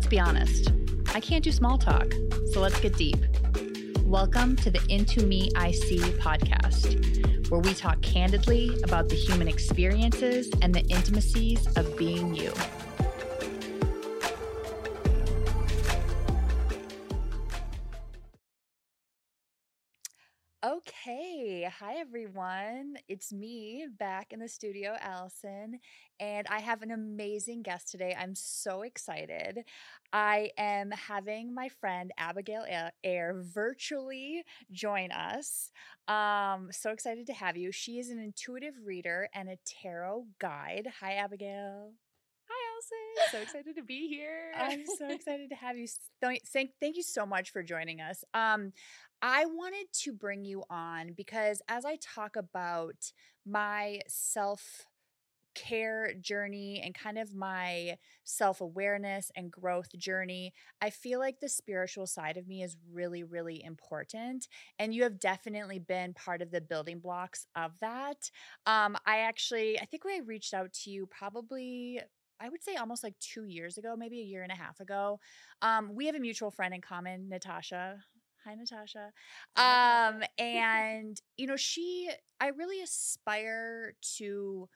let's be honest, I can't do small talk, so let's get deep. Welcome to the Into Me I See podcast, where we talk candidly about the human experiences and the intimacies of being you. It's me back in the studio, Allison, and I have an amazing guest today. I'm so excited. I am having my friend Abigail Eir virtually join us. Um, so excited to have you. She is an intuitive reader and a tarot guide. Hi, Abigail. Hi, Allison. So excited to be here. I'm so excited to have you. Thank, thank you so much for joining us. Um, I wanted to bring you on because as I talk about my self care journey and kind of my self awareness and growth journey, I feel like the spiritual side of me is really, really important. And you have definitely been part of the building blocks of that. Um, I actually, I think I reached out to you probably I would say almost like two years ago, maybe a year and a half ago. Um, we have a mutual friend in common, Natasha. Hi, Natasha. Um, and you know, she, I really aspire to.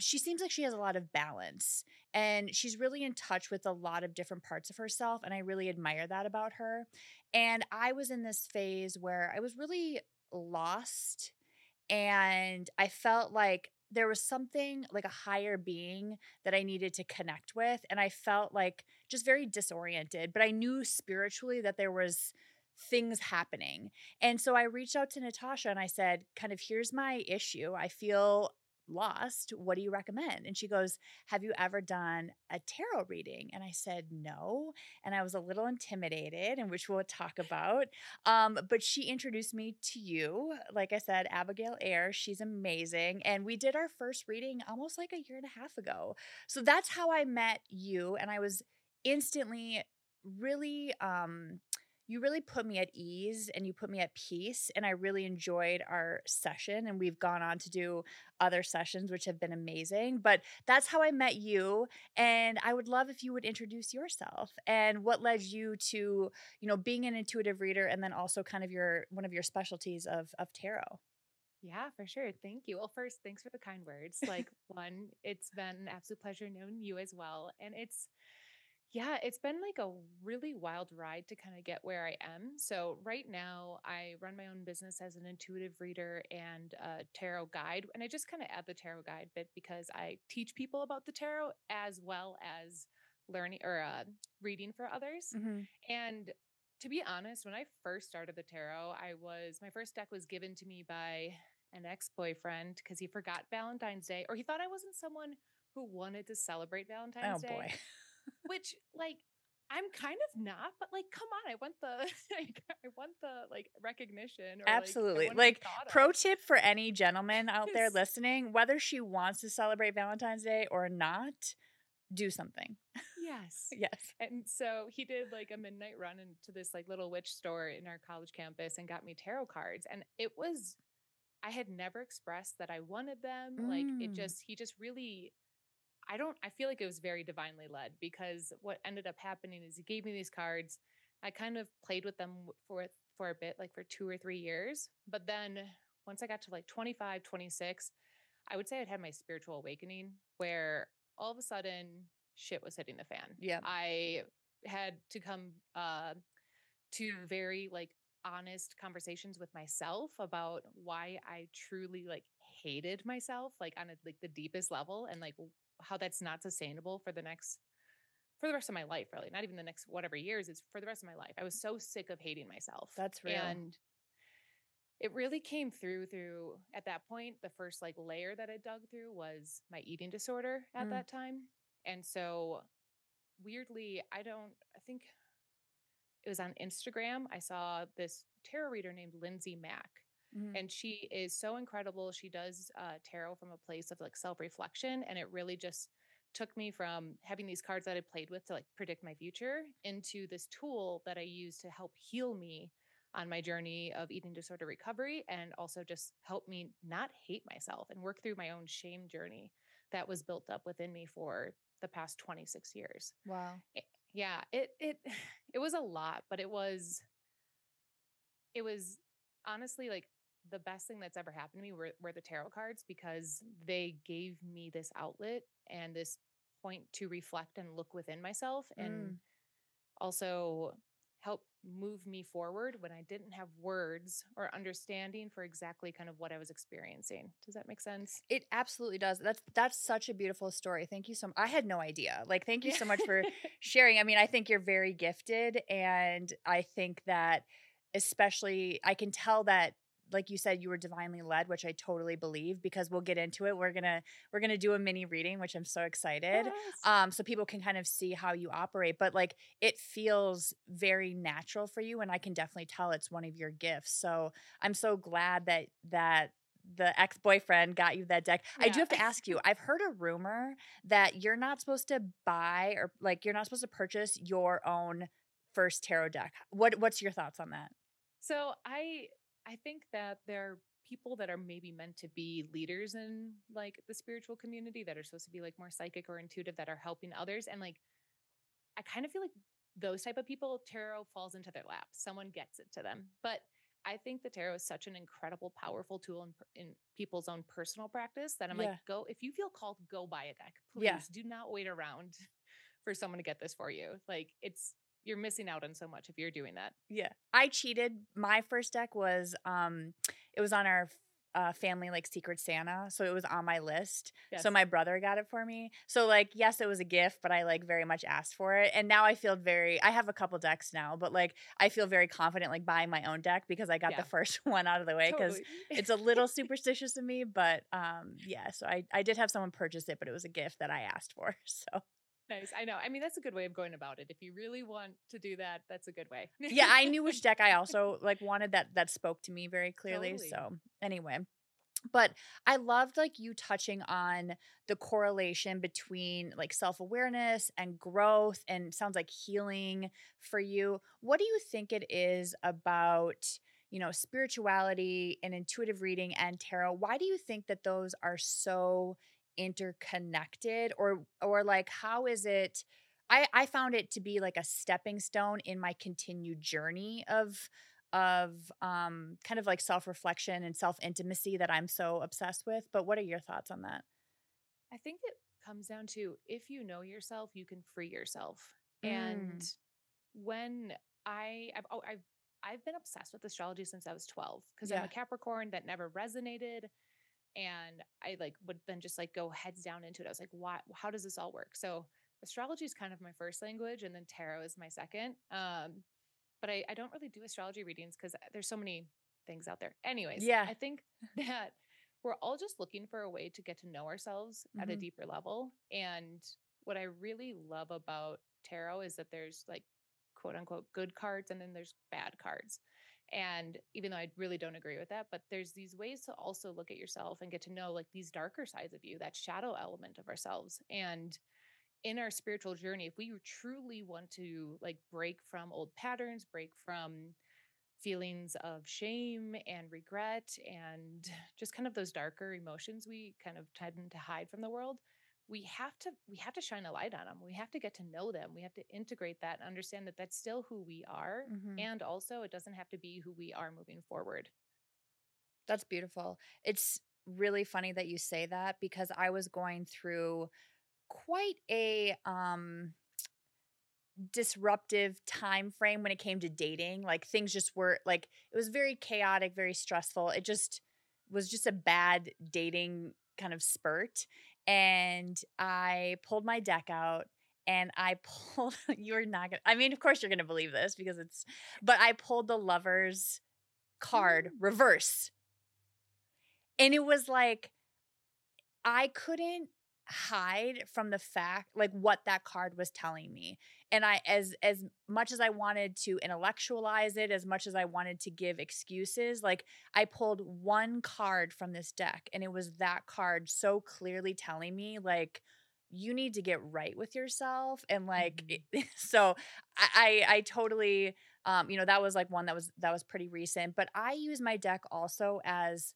She seems like she has a lot of balance and she's really in touch with a lot of different parts of herself. And I really admire that about her. And I was in this phase where I was really lost and I felt like there was something like a higher being that I needed to connect with. And I felt like just very disoriented, but I knew spiritually that there was things happening. And so I reached out to Natasha and I said, kind of, here's my issue. I feel lost. What do you recommend? And she goes, Have you ever done a tarot reading? And I said, No. And I was a little intimidated, and which we'll talk about. Um, but she introduced me to you. Like I said, Abigail Eir. She's amazing. And we did our first reading almost like a year and a half ago. So that's how I met you. And I was instantly really um you really put me at ease and you put me at peace. And I really enjoyed our session. And we've gone on to do other sessions, which have been amazing. But that's how I met you. And I would love if you would introduce yourself and what led you to, you know, being an intuitive reader and then also kind of your one of your specialties of of tarot. Yeah, for sure. Thank you. Well, first, thanks for the kind words. Like, one, it's been an absolute pleasure knowing you as well. And it's yeah, it's been like a really wild ride to kind of get where I am. So, right now, I run my own business as an intuitive reader and a tarot guide. And I just kind of add the tarot guide bit because I teach people about the tarot as well as learning or uh, reading for others. Mm-hmm. And to be honest, when I first started the tarot, I was my first deck was given to me by an ex boyfriend because he forgot Valentine's Day or he thought I wasn't someone who wanted to celebrate Valentine's oh, Day. Boy. Which like I'm kind of not, but like, come on, I want the, like, I want the like recognition. Or, Absolutely. Like, like pro tip for any gentleman out there listening, whether she wants to celebrate Valentine's Day or not, do something. Yes. yes. And so he did like a midnight run into this like little witch store in our college campus and got me tarot cards. And it was, I had never expressed that I wanted them. Mm. Like it mm. just, he just really I don't, I feel like it was very divinely led because what ended up happening is he gave me these cards. I kind of played with them for, for a bit, like for two or three years. But then once I got to like 25, 26, I would say I'd had my spiritual awakening where all of a sudden shit was hitting the fan. Yeah. I had to come uh, to very like honest conversations with myself about why I truly like hated myself like on a, like the deepest level and like how that's not sustainable for the next for the rest of my life really not even the next whatever years it's for the rest of my life i was so sick of hating myself that's real and it really came through through at that point the first like layer that i dug through was my eating disorder at mm. that time and so weirdly i don't i think it was on instagram i saw this tarot reader named lindsay mack Mm-hmm. And she is so incredible. She does uh, tarot from a place of like self reflection. And it really just took me from having these cards that I played with to like predict my future into this tool that I use to help heal me on my journey of eating disorder recovery and also just help me not hate myself and work through my own shame journey that was built up within me for the past 26 years. Wow. Yeah, it it it was a lot, but it was it was honestly like the best thing that's ever happened to me were, were the tarot cards because they gave me this outlet and this point to reflect and look within myself and Mm. also help move me forward when I didn't have words or understanding for exactly kind of what I was experiencing. Does that make sense? It absolutely does. That's that's such a beautiful story. Thank you so much. I had no idea. Like thank you so much for sharing. I mean, I think you're very gifted and I think that especially I can tell that like you said you were divinely led, which I totally believe because we'll get into it. We're to we're to do a mini reading, which I'm so excited. Yes. Um so people can kind of see how you operate, but like it feels very natural for you and I can definitely tell it's one of your gifts. So I'm so glad that that the ex-boyfriend got you that deck. I do have to ask you. I've heard a rumor that you're not supposed to buy or like you're not supposed to purchase your own first tarot deck. What what's your thoughts on that? So I I think that there are people that are maybe meant to be leaders in like the spiritual community that are supposed to be like more psychic or intuitive that are helping others and like I kind of feel like those type of people tarot falls into their lap. Someone gets it to them. But I think the tarot is such an incredible powerful tool in, in people's own personal practice that I'm Yeah. like go if you feel called go buy a deck. Please Yeah. do not wait around for someone to get this for you. Like it's you're missing out on so much if you're doing that. Yeah. I cheated. My first deck was um it was on our uh, family like secret Santa, so it was on my list. So my brother got it for me. So like yes, it was a gift, but I like very much asked for it. And now I feel very I have a couple decks now, but like I feel very confident like buying my own deck because I got Yeah. the first one out of the way cuz Totally. it's a little superstitious of me, but um yeah, so I I did have someone purchase it, but it was a gift that I asked for. So Nice. I know. I mean, that's a good way of going about it. If you really want to do that, that's a good way. yeah, I knew which deck I also like wanted that that spoke to me very clearly. Totally. So anyway, but I loved like you touching on the correlation between like self-awareness and growth and sounds like healing for you. What do you think it is about, you know, spirituality and intuitive reading and tarot? Why do you think that those are so interconnected or or like how is it I, I found it to be like a stepping stone in my continued journey of of um kind of like self-reflection and self-intimacy that I'm so obsessed with. But what are your thoughts on that? I think it comes down to if you know yourself, you can free yourself. Mm. And when I, I've, oh, I've, I've been obsessed with astrology since I was 12 because I'm a Capricorn that never resonated. And I like would then just like go heads down into it. I was like, why, how does this all work? So astrology is kind of my first language and then tarot is my second. Um, but I, I don't really do astrology readings because there's so many things out there. Anyways, Yeah. I think that we're all just looking for a way to get to know ourselves at a Mhm. deeper level. And what I really love about tarot is that there's like quote unquote good cards and then there's bad cards. And even though I really don't agree with that, but there's these ways to also look at yourself and get to know like these darker sides of you, that shadow element of ourselves. And in our spiritual journey, if we truly want to like break from old patterns, break from feelings of shame and regret and just kind of those darker emotions we kind of tend to hide from the world we have to we have to shine a light on them we have to get to know them we have to integrate that and understand that that's still who we are Mhm. and also it doesn't have to be who we are moving forward That's beautiful. It's really funny that you say that because I was going through quite a um disruptive time frame when it came to dating. Like things just were like it was very chaotic, very stressful. It just was just a bad dating kind of spurt and I pulled my deck out and I pulled you're not to I mean of course you're to believe this because it's but I pulled the lovers card mm. reverse. And it was like I couldn't hide from the fact like what that card was telling me and i as as much as i wanted to intellectualize it as much as i wanted to give excuses like i pulled one card from this deck and it was that card so clearly telling me like you need to get right with yourself and like it- so I, I i totally um you know that was like one that was that was pretty recent but i use my deck also as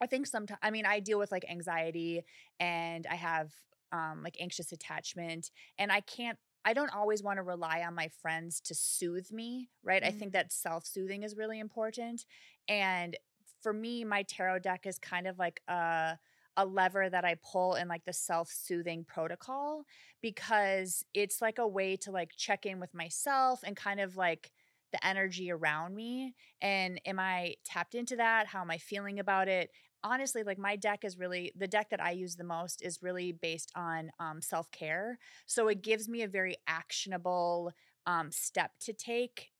I think sometimes I mean I deal with like anxiety and I have um like anxious attachment and I can't I don't always want to rely on my friends to soothe me, right? Mm-hmm. I think mm. that self-soothing is really important. And for me, my tarot deck is kind of like a a lever that I pull in like the self-soothing protocol because it's like a way to like check in with myself and kind of like the energy around me and am I tapped into that? How am I feeling about it? honestly like my deck is really the deck that i use the most is really based on um, self-care so it gives me a very actionable um, step to take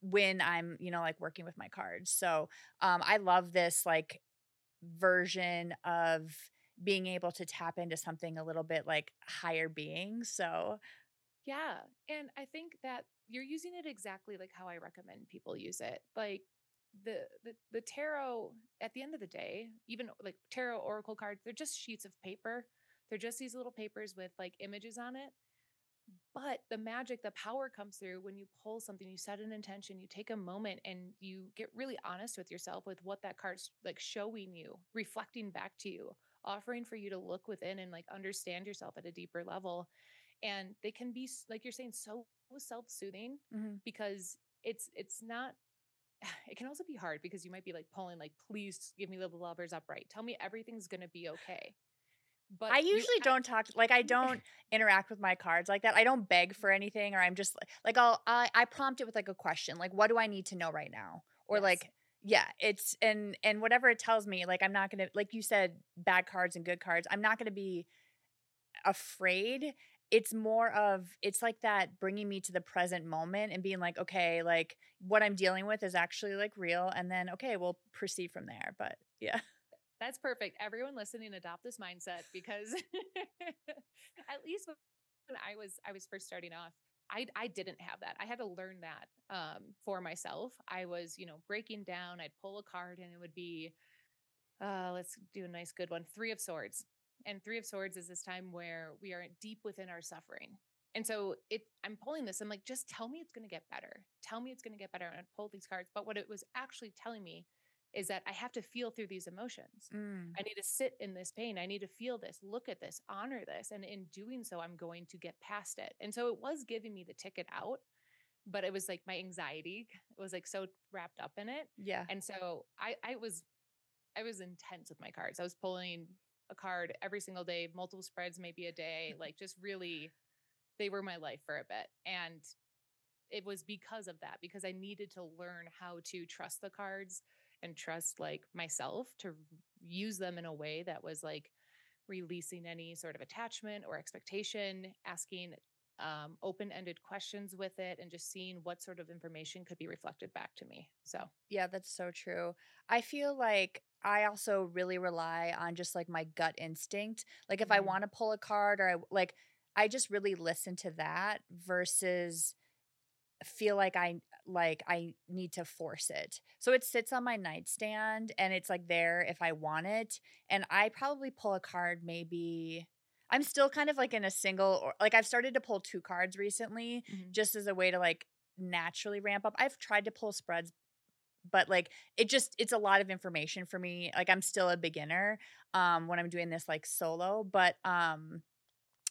when i'm you know like working with my cards so um, i love this like version of being able to tap into something a little bit like higher being so yeah and i think that you're using it exactly like how i recommend people use it. Like the, the the tarot at the end of the day even like tarot oracle cards they're just sheets of paper. They're just these little papers with like images on it. But the magic the power comes through when you pull something you set an intention you take a moment and you get really honest with yourself with what that card's like showing you reflecting back to you offering for you to look within and like understand yourself at a deeper level. And they can be like you're saying so self-soothing mm-hmm. because it's it's not it can also be hard because you might be like pulling like please give me the lovers upright tell me everything's to be okay but I usually you, don't talk like I don't interact with my cards like that. I don't beg for anything or I'm just like I'll I, I prompt it with like a question like what do I need to know right now or yes. like yeah it's and and whatever it tells me like I'm not to like you said bad cards and good cards I'm not to be afraid it's more of it's like that bringing me to the present moment and being like okay like what i'm dealing with is actually like real and then okay we'll proceed from there but yeah that's perfect everyone listening adopt this mindset because at least when i was i was first starting off I, I didn't have that. I had to learn that um, for myself. I was, you know, breaking down. I'd pull a card and it would be, uh, let's do a nice good one. Three of Swords. And Three of Swords is this time where we are deep within our suffering. And so it I'm pulling this. I'm like, just tell me it's gonna get better. Tell me it's gonna get better. And I pull these cards. But what it was actually telling me is that I have to feel through these emotions. Mm. I need to sit in this pain. I need to feel this, look at this, honor this. And in doing so, I'm going to get past it. And so it was giving me the ticket out, but it was like my anxiety was like so wrapped up in it. Yeah. And so I I was I was intense with my cards. I was pulling a card every single day, multiple spreads, maybe a day, like just really, they were my life for a bit. And it was because of that, because I needed to learn how to trust the cards and trust like myself to use them in a way that was like releasing any sort of attachment or expectation, asking um, open ended questions with it, and just seeing what sort of information could be reflected back to me. So, yeah, that's so true. I feel like I also really rely on just like my gut instinct. Like if mm-hmm. I want to pull a card or I like I just really listen to that versus feel like I like I need to force it. So it sits on my nightstand and it's like there if I want it and I probably pull a card maybe I'm still kind of like in a single or like I've started to pull two cards recently mm-hmm. just as a way to like naturally ramp up. I've tried to pull spreads but like it just it's a lot of information for me like i'm still a beginner um when i'm doing this like solo but um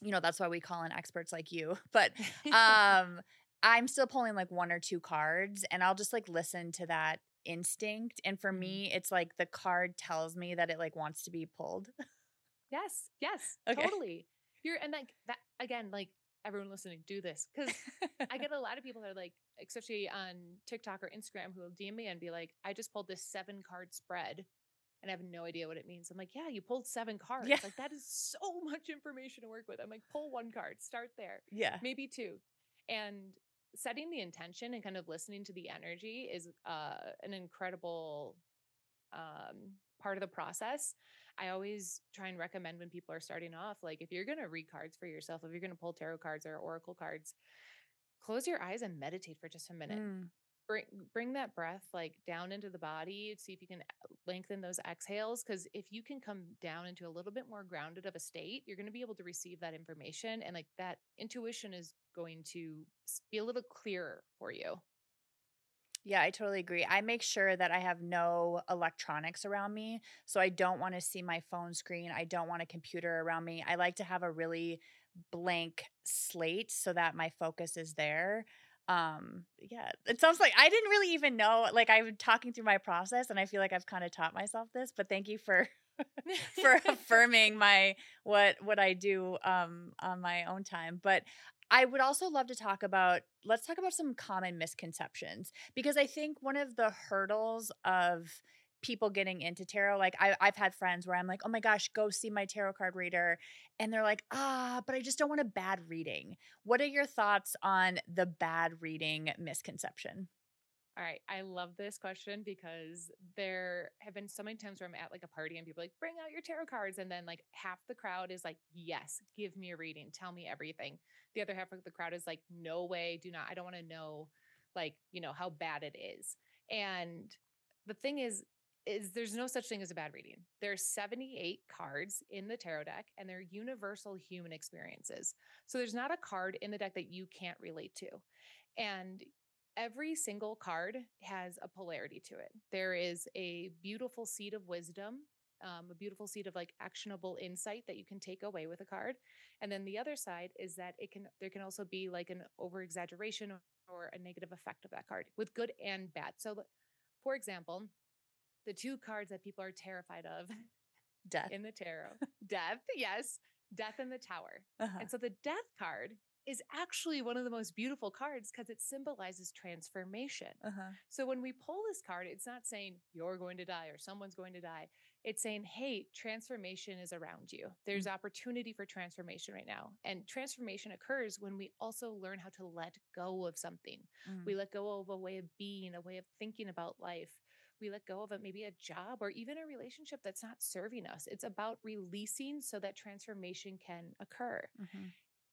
you know that's why we call in experts like you but um i'm still pulling like one or two cards and i'll just like listen to that instinct and for mm-hmm. me it's like the card tells me that it like wants to be pulled yes yes okay. totally you're and like that again like everyone listening do this because I get a lot of people that are like, especially on TikTok or Instagram, who will DM me and be like, I just pulled this seven card spread and I have no idea what it means. I'm like, yeah, you pulled seven cards. Yeah. Like that is so much information to work with. I'm like, pull one card, start there. Yeah. Maybe two. And setting the intention and kind of listening to the energy is uh, an incredible um, part of the process. I always try and recommend when people are starting off, like if you're going to read cards for yourself, if you're going to pull tarot cards or oracle cards, close your eyes and meditate for just a minute. Mm. Bring bring that breath like down into the body. See if you can uh, lengthen those exhales. Because if you can come down into a little bit more grounded of a state, you're going to be able to receive that information, and like that intuition is going to be a little clearer for you. Yeah, I totally agree. I make sure that I have no electronics around me. So I don't want to see my phone screen. I don't want a computer around me. I like to have a really blank slate so that my focus is there um yeah it sounds like i didn't really even know like i'm talking through my process and i feel like i've kind of taught myself this but thank you for for affirming my what what i do um on my own time but I would also love to talk about let's talk about some common misconceptions because I think one of the hurdles of people getting into tarot. Like I, I've had friends where I'm like, oh my gosh, go see my tarot card reader. And they're like, ah, but I just don't want a bad reading. What are your thoughts on the bad reading misconception? All right. I love this question because there have been so many times where I'm at like a party and people like, bring out your tarot cards. And then like half the crowd is like, yes, give me a reading. Tell me everything. The other half of the crowd is like, no way, do not. I don't want to know like, you know, how bad it is. And the thing is, is there's no such thing as a bad reading. There's 78 cards in the tarot deck and they're universal human experiences. So there's not a card in the deck that you can't relate to. And every single card has a polarity to it. There is a beautiful seed of wisdom, um, a beautiful seed of like actionable insight that you can take away with a card. And then the other side is that it can there can also be like an over exaggeration or a negative effect of that card with good and bad. So for example, the two cards that people are terrified of death in the tarot death yes death in the tower uh-huh. and so the death card is actually one of the most beautiful cards because it symbolizes transformation. Uh-huh. So when we pull this card, it's not saying you're going to die or someone's going to die. It's saying, hey, transformation is around you. There's mm-hmm. opportunity for transformation right now. And transformation occurs when we also learn how to let go of something. Mm-hmm. We let go of a way of being, a way of thinking about life we let go of maybe a job or even a relationship that's not serving us. It's about releasing so that transformation can occur. Mm-hmm.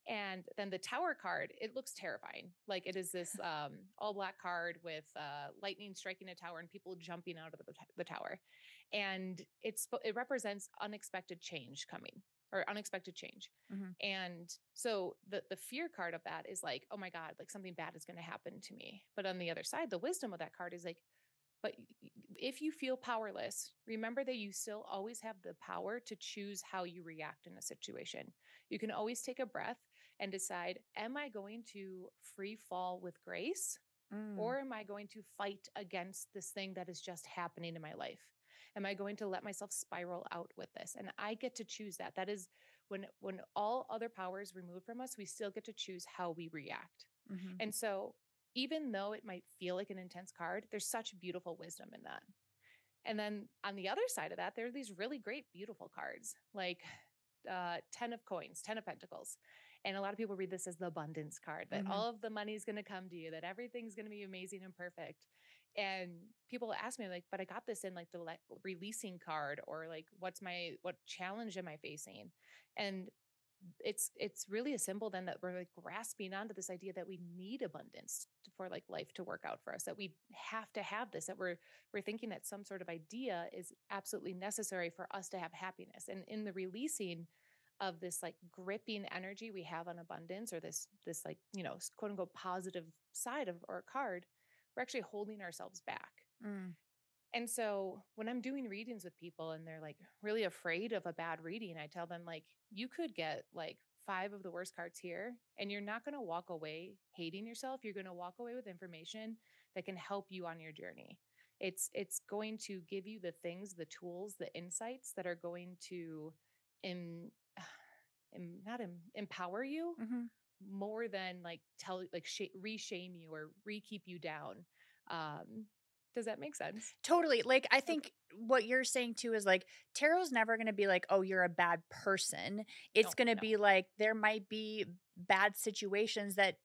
And then the tower card, it looks terrifying. Like it is this um, all black card with uh, lightning striking a tower and people jumping out of the, the tower. And it's it represents unexpected change coming or unexpected change. Mm-hmm. And so the the fear card of that is like, oh my God, like something bad is going to happen to me. But on the other side, the wisdom of that card is like, but if you feel powerless, remember that you still always have the power to choose how you react in a situation. You can always take a breath and decide Am I going to free fall with grace? Mm. Or am I going to fight against this thing that is just happening in my life? Am I going to let myself spiral out with this? And I get to choose that. That is when when all other power is removed from us, we still get to choose how we react. Mm-hmm. And so even though it might feel like an intense card, there's such beautiful wisdom in that. And then on the other side of that, there are these really great, beautiful cards like uh, 10 of coins, 10 of pentacles. And a lot of people read this as the abundance card that mm-hmm. all of the money is going to come to you, that everything's going to be amazing and perfect. And people ask me, like, but I got this in like the like, releasing card, or like, what's my, what challenge am I facing? And it's it's really a symbol then that we're like grasping onto this idea that we need abundance for like life to work out for us that we have to have this that we're we're thinking that some sort of idea is absolutely necessary for us to have happiness and in the releasing of this like gripping energy we have on abundance or this this like you know quote unquote positive side of our card we're actually holding ourselves back mm. And so when I'm doing readings with people and they're like really afraid of a bad reading, I tell them like you could get like five of the worst cards here and you're not going to walk away hating yourself. You're going to walk away with information that can help you on your journey. It's it's going to give you the things, the tools, the insights that are going to in not empower you mm-hmm. more than like tell like sh- re-shame you or re-keep you down um does that make sense? Totally. Like I think okay. what you're saying too is like tarot's never going to be like, "Oh, you're a bad person." It's no, going to no. be like there might be bad situations that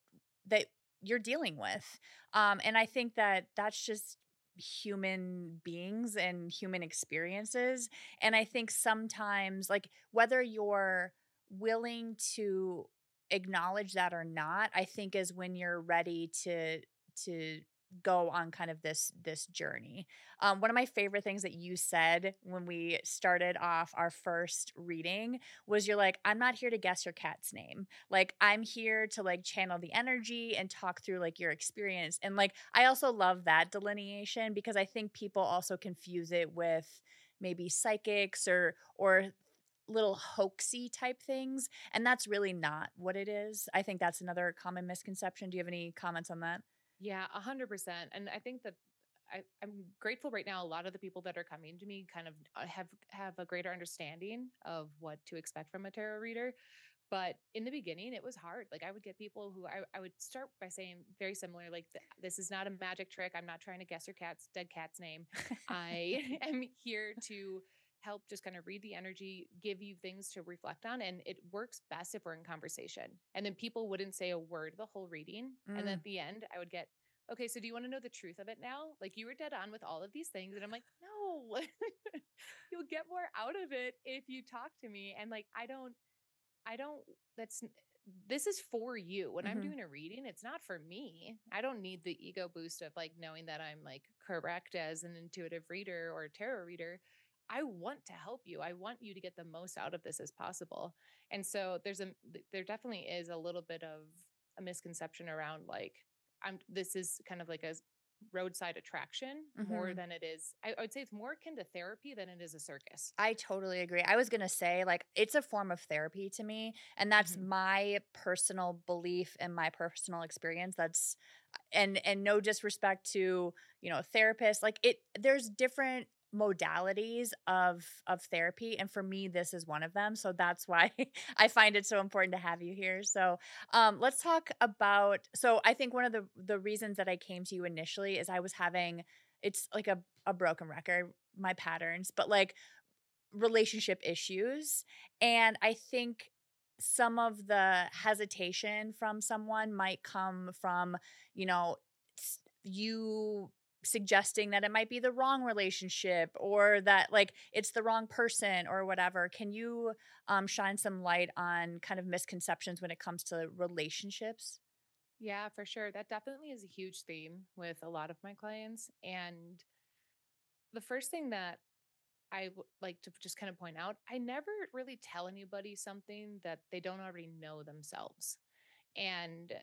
that you're dealing with. Um and I think that that's just human beings and human experiences and I think sometimes like whether you're willing to acknowledge that or not, I think is when you're ready to to go on kind of this this journey. Um, one of my favorite things that you said when we started off our first reading was you're like, I'm not here to guess your cat's name. Like I'm here to like channel the energy and talk through like your experience. And like I also love that delineation because I think people also confuse it with maybe psychics or or little hoaxy type things and that's really not what it is. I think that's another common misconception. Do you have any comments on that? Yeah a hundred percent and i think that I, i'm grateful right now a lot of the people that are coming to me kind of uh, have have a greater understanding of what to expect from a tarot reader but in the beginning it was hard. Like i would get people who i, I would start by saying very similar like this is not a magic trick. I'm not trying to guess your cat's dead cat's name. I am here to help just kind of read the energy give you things to reflect on and it works best if we're in conversation and then people wouldn't say a word the whole reading mm. and then at the end i would get okay so do you want to know the truth of it now like you were dead on with all of these things and i'm like no you'll get more out of it if you talk to me and like i don't I don't, that's, this is for you. When mm-hmm. I'm doing a reading, it's not for me. I don't need the ego boost of like knowing that I'm like correct as an intuitive reader or a tarot reader. I want to help you. I want you to get the most out of this as possible. And so there's a there definitely is a little bit of a misconception around like I'm this is kind of like a roadside attraction mm-hmm. more than it is I, I, would say it's more akin to therapy than it is a circus i totally agree i was gonna say like it's a form of therapy to me and that's mm-hmm. my personal belief and my personal experience that's and and no disrespect to you know therapists like it there's different modalities of of therapy and for me this is one of them so that's why i find it so important to have you here. So um let's talk about so i think one of the the reasons that i came to you initially is i was having it's like a, a broken record my patterns but like relationship issues and i think some of the hesitation from someone might come from you know you suggesting that it might be the wrong relationship or that like it's the wrong person or whatever can you um, shine some light on kind of misconceptions when it comes to relationships yeah for sure that definitely is a huge theme with a lot of my clients and the first thing that I would like to just kind of point out I never really tell anybody something that they don't already know themselves. And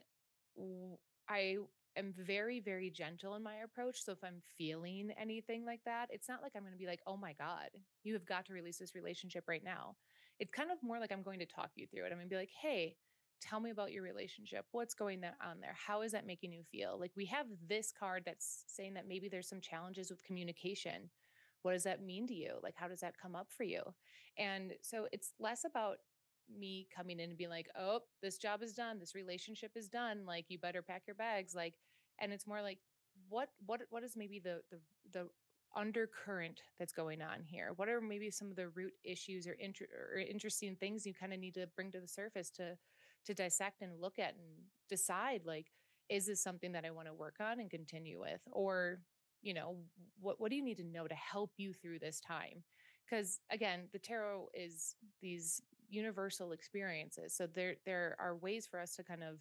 I am very, very gentle in my approach. So if I'm feeling anything like that, it's not like I'm going to be like, oh my God, you have got to release this relationship right now. It's kind of more like I'm going to talk you through it. I'm going to be like, hey, tell me about your relationship. What's going on there? How is that making you feel? Like we have this card that's saying that maybe there's some challenges with communication. What does that mean to you? Like, how does that come up for you? And so it's less about me coming in and being like, oh, this job is done. This relationship is done. Like, you better pack your bags. Like, and it's more like what what what is maybe the the the undercurrent that's going on here what are maybe some of the root issues or, inter- or interesting things you kind of need to bring to the surface to to dissect and look at and decide like is this something that i want to work on and continue with or you know what what do you need to know to help you through this time because again the tarot is these universal experiences so there there are ways for us to kind of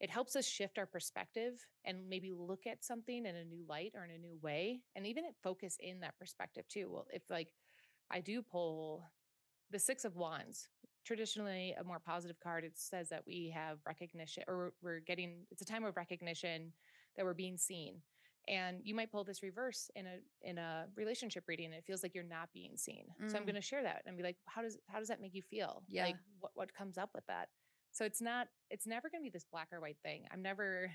it helps us shift our perspective and maybe look at something in a new light or in a new way and even focus in that perspective too. Well if like i do pull the six of wands traditionally a more positive card it says that we have recognition or we're getting it's a time of recognition that we're being seen and you might pull this reverse in a in a relationship reading and it feels like you're not being seen mm. so i'm mm. going to share that and be like how does how does that make you feel yeah like what, what comes up with that so it's not, it's never going to be this black or white thing. I'm never,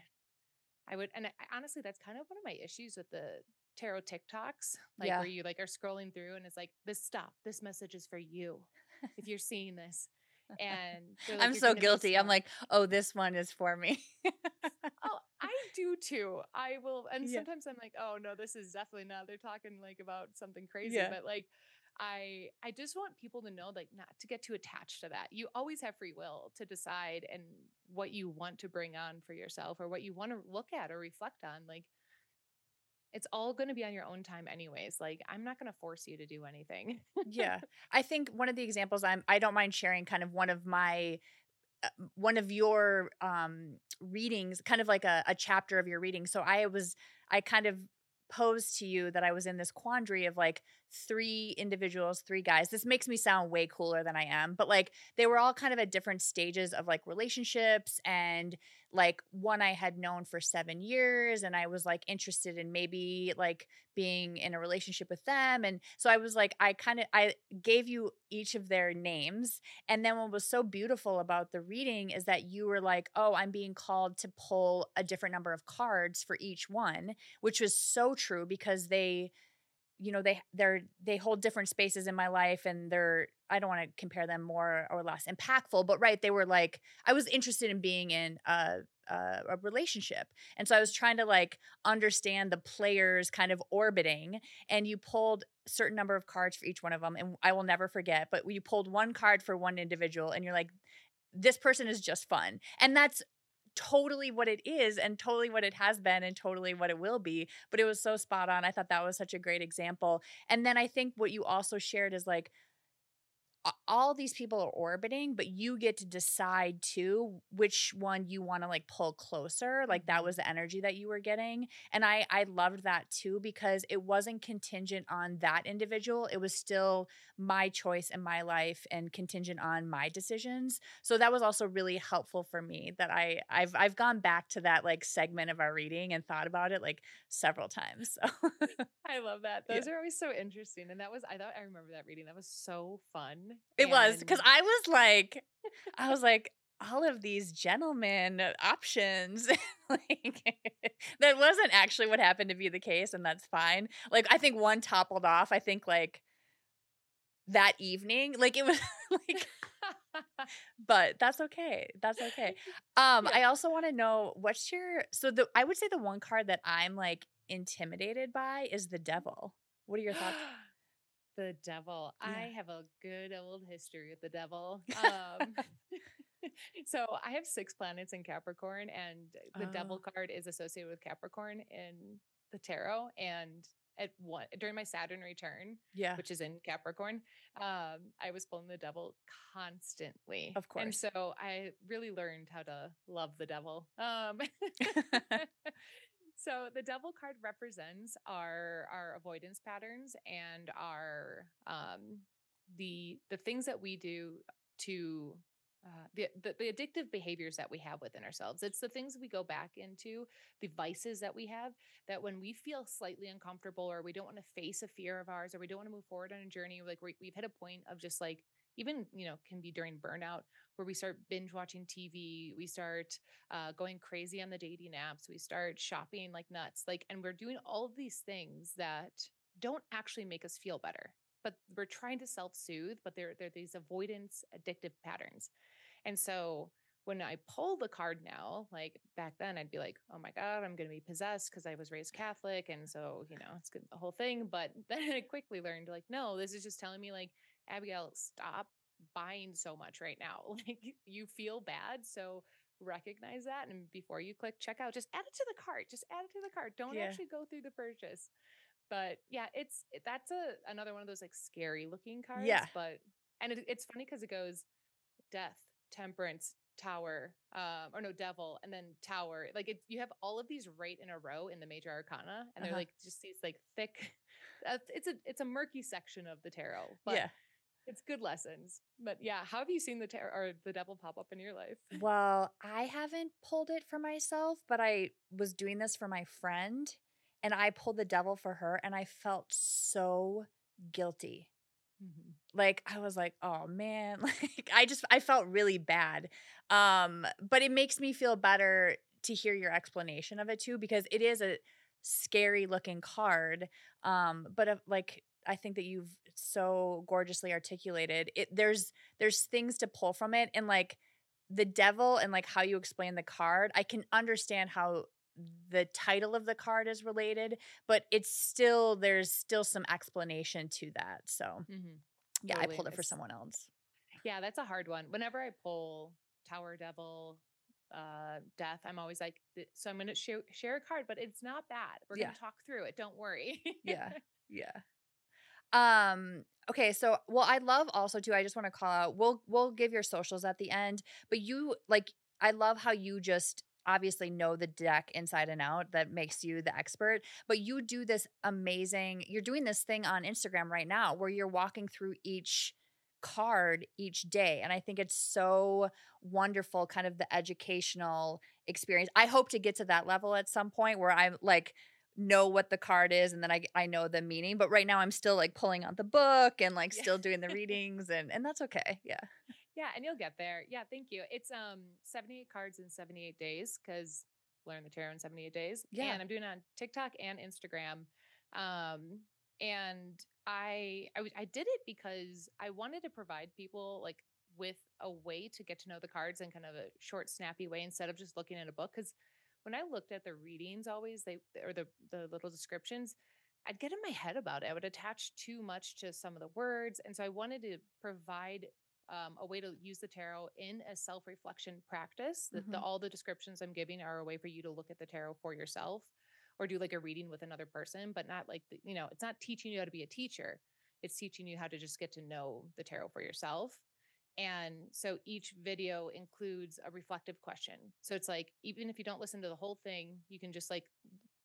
I would, and I, honestly, that's kind of one of my issues with the tarot TikToks, like yeah. where you like are scrolling through and it's like, this stop, this message is for you. if you're seeing this. And like, I'm so guilty. I'm like, oh, this one is for me. oh, I do too. I will, and yeah. sometimes I'm like, oh no, this is definitely not. They're talking like about something crazy, yeah. but like I I just want people to know like not to get too attached to that. You always have free will to decide and what you want to bring on for yourself or what you want to look at or reflect on. Like it's all going to be on your own time anyways. Like I'm not going to force you to do anything. yeah. I think one of the examples I'm I don't mind sharing kind of one of my one of your um readings kind of like a, a chapter of your reading. So i was i kind of posed to you that I was in this quandary of like three individuals, three guys. This makes me sound way cooler than I am, but like they were all kind of at different stages of like relationships and like one I had known for seven years and I was like interested in maybe like being in a relationship with them. And so I was like, I kind of I gave you each of their names. And then what was so beautiful about the reading is that you were like, oh, I'm being called to pull a different number of cards for each one, which was so true because they you know they they're they hold different spaces in my life and they're i don't want to compare them more or less impactful but right they were like i was interested in being in a, a, a relationship. And so i was trying to like understand the players kind of orbiting and you pulled certain number of cards for each one of them and i will never forget but you pulled one card for one individual and you're like this person is just fun. And that's totally what it is and totally what it has been and totally what it will be. But it was so spot on. I thought that was such a great example. And then I think what you also shared is like, all these people are orbiting, but you get to decide too which one you want to like pull closer. Like that mm-hmm. was the energy that you were getting. And I I loved that too because it wasn't contingent on that individual. It was still my choice in my life and contingent on my decisions. So that was also really helpful for me that I I've I've gone back to that like segment of our reading and thought about it like several times. So I love that. Those yeah. are always so interesting. And that was I thought I remember that reading. That was so fun. It was because I was like, I was like, all of these gentlemen options like that wasn't actually what happened to be the case and that's fine. Like i think one toppled off i think like that evening like it was like but that's okay that's okay. Um yeah. i also want to know what's your so the i would say the one card that i'm like intimidated by is the devil. What are your thoughts the devil. Yeah. I have a good old history with the devil. Um, so I have six planets in Capricorn, and the oh. devil card is associated with Capricorn in the tarot. And at one during my Saturn return, yeah, which is in Capricorn, um, I was pulling the devil constantly. Of course. And so I really learned how to love the devil. Um, so the devil card represents our our avoidance patterns and our um the the things that we do to uh, the, the, the addictive behaviors that we have within ourselves. It's the things we go back into, the vices that we have. That when we feel slightly uncomfortable, or we don't want to face a fear of ours, or we don't want to move forward on a journey, like we, we've hit a point of just like even you know can be during burnout where we start binge watching tv we start uh, going crazy on the dating apps we start shopping like nuts like and we're doing all of these things that don't actually make us feel better but we're trying to self-soothe but they're, they're these avoidance addictive patterns and so when I pull the card now, like back then, I'd be like, oh my God, I'm going to be possessed because I was raised Catholic. And so, you know, it's good, the whole thing. But then I quickly learned, like, no, this is just telling me, like, Abigail, stop buying so much right now. Like you feel bad. So recognize that. And before you click checkout, just add it to the cart. Just add it to the cart. Don't yeah. actually go through the purchase. But yeah, it's that's a another one of those like scary looking cards. Yeah. But and it, it's funny because it goes death, temperance, tower, um, or no, devil, and then tower. Like it, you have all of these right in a row in the major arcana, and they're uh-huh. like just these like thick. Uh, it's a it's a murky section of the tarot. But yeah it's good lessons. But yeah, how have you seen the tarot or the devil pop up in your life? Well, I haven't pulled it for myself, but I was doing this for my friend and I pulled the devil for her and I felt so guilty. Mm-hmm. Like I was like, "Oh man." Like I just I felt really bad. Um but it makes me feel better to hear your explanation of it too because it is a scary looking card. Um but if, like I think that you've so gorgeously articulated. It there's there's things to pull from it and like the devil and like how you explain the card. I can understand how the title of the card is related, but it's still there's still some explanation to that. So mm-hmm. yeah, totally. I pulled it for someone else. Yeah, that's a hard one. Whenever I pull Tower Devil, uh death i'm always like so i'm gonna share, share a card but it's not bad we're yeah. gonna talk through it don't worry yeah yeah um okay, so well I love also too I just want to call out we'll we'll give your socials at the end, but you like I love how you just obviously know the deck inside and out that makes you the expert but you do this amazing you're doing this thing on instagram right now where you're walking through each card each day. And I think it's so wonderful, kind of the educational experience. I hope to get to that level at some point where I'm like, know what the card is and then I I know the meaning. But right now I'm still like pulling out the book and like Yeah. still doing the readings and and that's okay. Yeah. Yeah, and you'll get there. Yeah, thank you. It's um 78 cards in 78 days because learn the tarot in 78 days. Yeah. And I'm doing it on TikTok and Instagram. Um and I I, I did it because I wanted to provide people like with a way to get to know the cards in kind of a short snappy way instead of just looking at a book cuz when I looked at the readings always they or the the little descriptions I'd get in my head about it. I would attach too much to some of the words and so I wanted to provide um, a way to use the tarot in a self reflection practice. That the, Mhm. all the descriptions I'm giving are a way for you to look at the tarot for yourself or do like a reading with another person, but not like, the, you know, it's not teaching you how to be a teacher. It's teaching you how to just get to know the tarot for yourself. And so each video includes a reflective question. So it's like, even if you don't listen to the whole thing, you can just like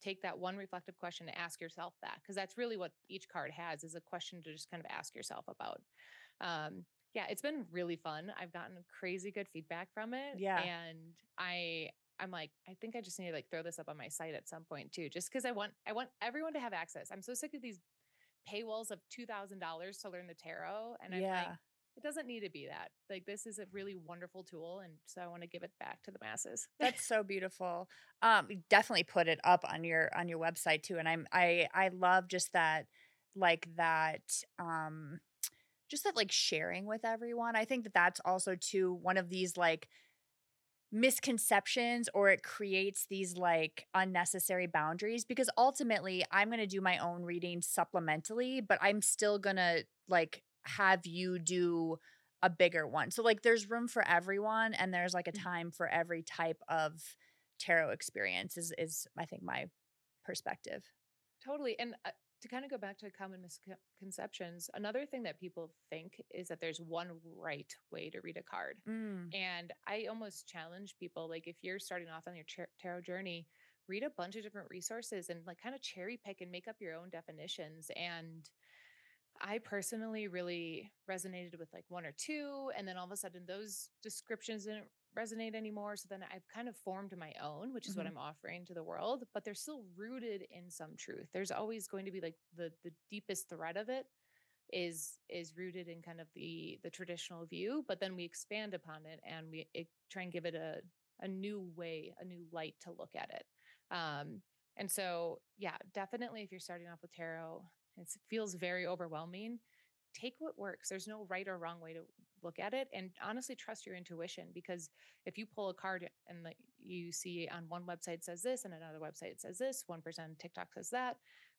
take that one reflective question and ask yourself that. Cause that's really what each card has is a question to just kind of ask yourself about. Um, yeah, it's been really fun. I've gotten crazy good feedback from it. Yeah. And I I'm like, I think I just need to like throw this up on my site at some point too, just because I want I want everyone to have access. I'm so sick of these paywalls of two thousand dollars to learn the tarot. And I'm yeah. like, it doesn't need to be that. Like this is a really wonderful tool. And so I want to give it back to the masses. That's so beautiful. Um, definitely put it up on your on your website too, and I'm I I love just that like that um just that like sharing with everyone. I think that that's also too one of these like misconceptions or it creates these like unnecessary boundaries because ultimately I'm going to do my own reading supplementally, but I'm still going to like have you do a bigger one. So like there's room for everyone and there's like a Mhm. time for every type of tarot experience is is I think my perspective. Totally. And uh, to kind of go back to common misconceptions, another thing that people think is that there's one right way to read a card. Mm. And I almost challenge people like if you're starting off on your tar- tarot journey, read a bunch of different resources and like kind of cherry pick and make up your own definitions. And I personally really resonated with like one or two. And then all of a sudden, those descriptions didn't resonate anymore. So then I've kind of formed my own, which is what Mhm. I'm offering to the world, but they're still rooted in some truth. There's always going to be like the the deepest thread of it is is rooted in kind of the the traditional view but then we expand upon it and we it, try and give it a a new way a new light to look at it um and so yeah definitely if you're starting off with tarot it feels very overwhelming. Take what works there's no right or wrong way to look at it and honestly trust your intuition because if you pull a card and you see on one website says this and another website says this one person on tiktok says that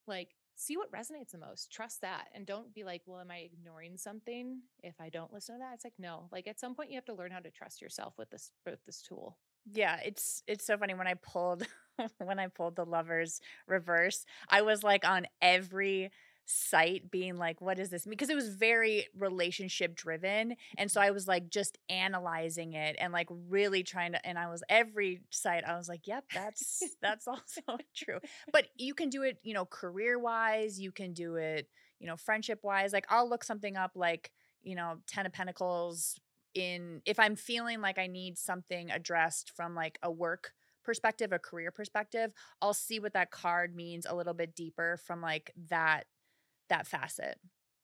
like see what resonates the most trust that and don't be like well am i ignoring something if i don't listen to that? It's like no like at some point you have to learn how to trust yourself with this with this tool Yeah, it's it's so funny when I pulled when I pulled the lovers reverse, I was like on every site being like what is this because it was very relationship driven and so I was like just analyzing it and like really trying to and I was every site I was like yep that's that's also true. But you can do it you know career wise you can do it you know friendship wise like I'll look something up like you know 10 of pentacles in if I'm feeling like I need something addressed from like a work perspective, a career perspective, I'll see what that card means a little bit deeper from like that that facet.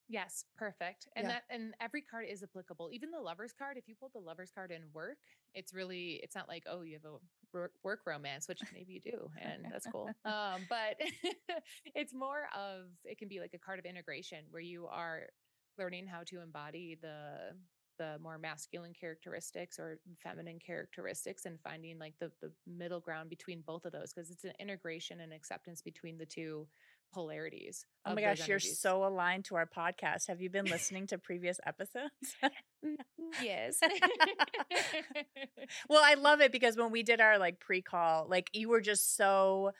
yes perfect and Yeah. that and every card is applicable even the lovers card if you pull the lovers card in work it's really it's not like oh you have a work, work romance which maybe you do and that's cool um but it's more of it can be like a card of integration where you are learning how to embody the the more masculine characteristics or feminine characteristics and finding like the the middle ground between both of those because it's an integration and acceptance between the two polarities Oh my gosh, you're so aligned to our podcast. Have you been listening to previous episodes? yes well, I love it because when we did our like pre-call, like you were just so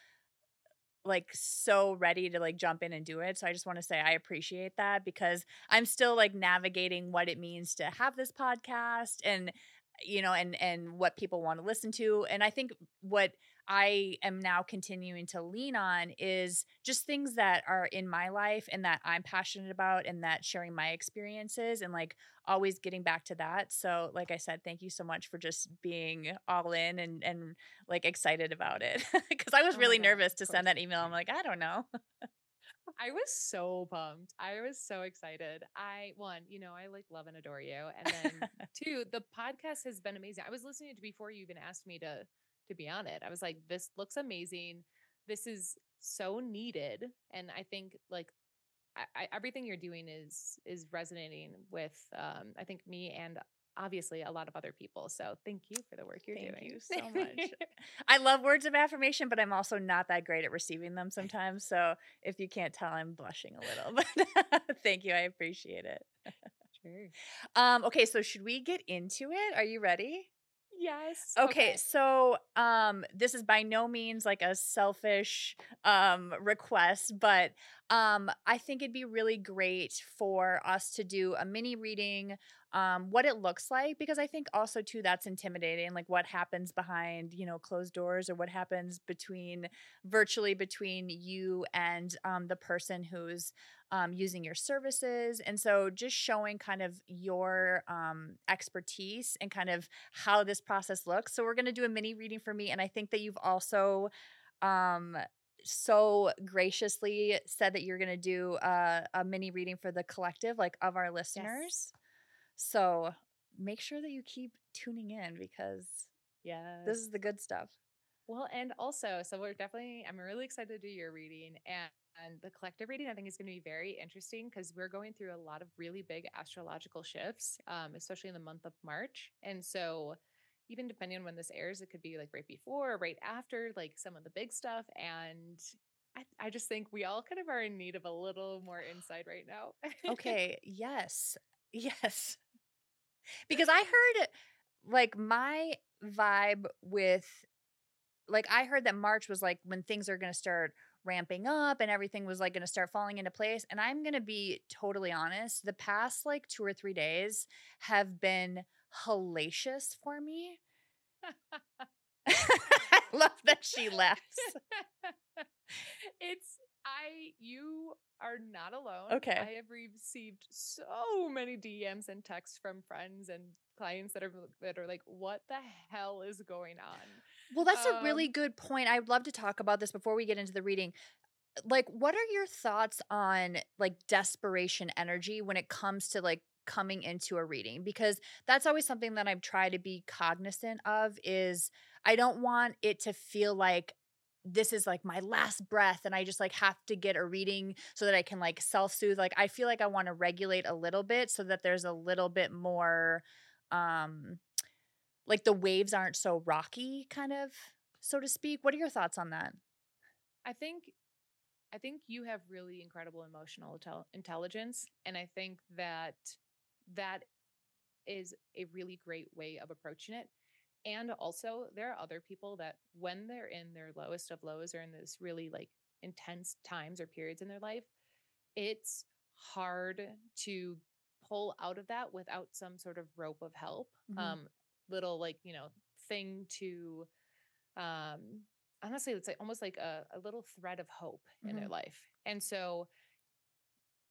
like so ready to like jump in and do it. So I just want to say I appreciate that because I'm still like navigating what it means to have this podcast and you know and and what people want to listen to and I think what I am now continuing to lean on is just things that are in my life and that I'm passionate about and that sharing my experiences and like always getting back to that. So like I said, thank you so much for just being all in and and like excited about it. Cuz I was Oh really God, nervous to send that email. I'm like, I don't know. I was so pumped. I was so excited. I one, you know, I like love and adore you. And then two, the podcast has been amazing. I was listening to before you even asked me to to be on it. I was like, this looks amazing. This is so needed. And I think like I, I, everything you're doing is is resonating with um I think me and obviously a lot of other people. So thank you for the work you're Thank doing. Thank you so much. I love words of affirmation, but I'm also not that great at receiving them sometimes. So if you can't tell, I'm blushing a little. But thank you. I appreciate it. sure. Um, okay, so should we get into it? Are you ready? Yes. Okay, so um this is by no means like a selfish um request, but um I think it'd be really great for us to do a mini reading um what it looks like because I think also too that's intimidating like what happens behind, you know, closed doors or what happens between virtually between you and um the person who's um, using your services. And so just showing kind of your um, expertise and kind of how this process looks. So we're going to do a mini reading for me. And I think that you've also um, so graciously said that you're going to do a, a mini reading for the collective, like of our listeners. So make sure that you keep tuning in because Yeah. this is the good stuff. Well, and also, so we're definitely, I'm really excited to do your reading and, and the collective reading. I think is going to be very interesting because we're going through a lot of really big astrological shifts, um, especially in the month of March. And so, even depending on when this airs, it could be like right before or right after, like some of the big stuff. And I, I just think we all kind of are in need of a little more insight right now. Okay, yes. Yes. Because I heard like my vibe with like I heard that March was like when things are going to start ramping up and everything was like going to start falling into place and I'm going to be totally honest, the past like 2 or 3 days have been hellacious for me. I love that she laughs. it's I you are not alone. Okay. I have received so many DMs and texts from friends and clients that are that are like, what the hell is going on? Well, that's a really Um, good point. I'd love to talk about this before we get into the reading. Like, what are your thoughts on like desperation energy when it comes to like coming into a reading? Because that's always something that I've tried to be cognizant of is I don't want it to feel like this is like my last breath and I just like have to get a reading so that I can like self-soothe. Like I feel like I want to regulate a little bit so that there's a little bit more um like the waves aren't so rocky kind of so to speak what are your thoughts on that I think I think you have really incredible emotional intel- intelligence and I think that that is a really great way of approaching it. And also there are other people that when they're in their lowest of lows or in this really like intense times or periods in their life, it's hard to pull out of that without some sort of rope of help. Mhm. Um little like, you know, thing to um honestly it's like almost like a, a little thread of hope in their life and so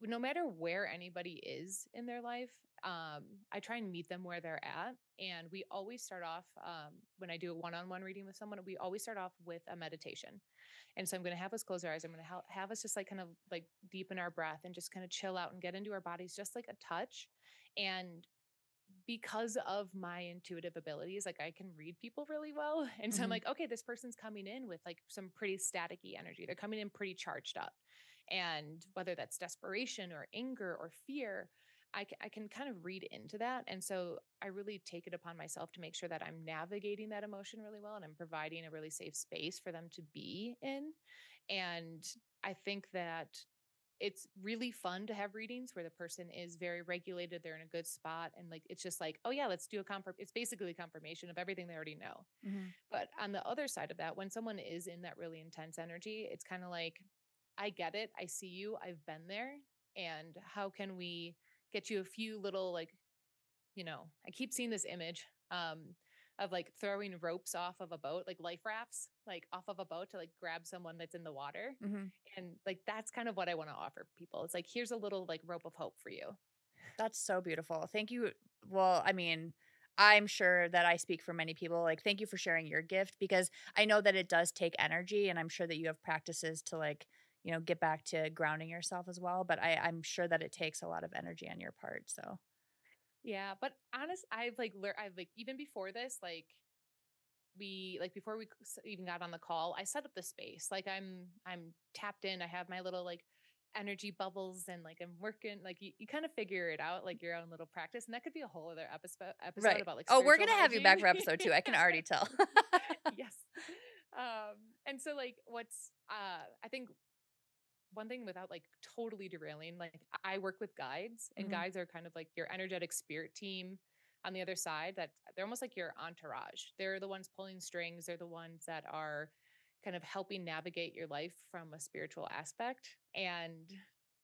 no matter where anybody is in their life um, i try and meet them where they're at and we always start off um, when i do a one-on-one reading with someone we always start off with a meditation and so i'm going to have us close our eyes i'm going to ha- have us just like kind of like deepen our breath and just kind of chill out and get into our bodies just like a touch and because of my intuitive abilities, like I can read people really well. And so I'm Mhm. like, okay, this person's coming in with like some pretty staticky energy. They're coming in pretty charged up. And whether that's desperation or anger or fear, I can, I can kind of read into that. And so I really take it upon myself to make sure that I'm navigating that emotion really well and I'm providing a really safe space for them to be in. And I think that it's really fun to have readings where the person is very regulated, they're in a good spot, and like it's just like, oh yeah, let's do a confirm. It's basically a confirmation of everything they already know. Mhm. But on the other side of that, when someone is in that really intense energy, it's kind of like, I get it, I see you, I've been there, and how can we get you a few little like, you know, I keep seeing this image. Um, of like throwing ropes off of a boat, like life rafts, like off of a boat to like grab someone that's in the water. Mhm. And like that's kind of what I want to offer people. It's like here's a little like rope of hope for you. That's so beautiful. Thank you. Well, I mean, I'm sure that I speak for many people. Like, thank you for sharing your gift because I know that it does take energy, and I'm sure that you have practices to like, you know, get back to grounding yourself as well. But I, I'm sure that it takes a lot of energy on your part. So, Yeah, but honest, I've like learned. I've like even before this, like we like before we even got on the call, I set up the space. Like I'm I'm tapped in. I have my little like energy bubbles and like I'm working. Like you, you kind of figure it out, like your own little practice, and that could be a whole other episode episode right. about like. oh, we're gonna have you back for episode two. I can already tell. yes. Um, and so like what's uh I think one thing without like totally derailing, like I work with guides and Mhm. guides are kind of like your energetic spirit team on the other side that they're almost like your entourage. They're the ones pulling strings, they're the ones that are kind of helping navigate your life from a spiritual aspect. And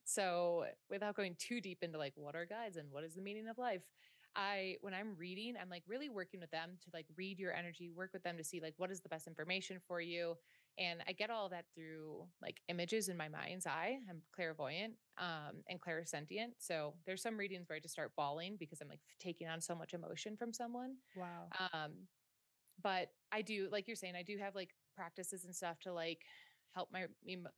so without going too deep into like what are guides and what is the meaning of life, I when I'm reading, I'm like really working with them to like read your energy, work with them to see like what is the best information for you. And I get all that through like images in my mind's eye. I'm clairvoyant um, and clairsentient. So there's some readings where I just start bawling because I'm like taking on so much emotion from someone. wow. Um, but I do, like you're saying, I do have like practices and stuff to like help my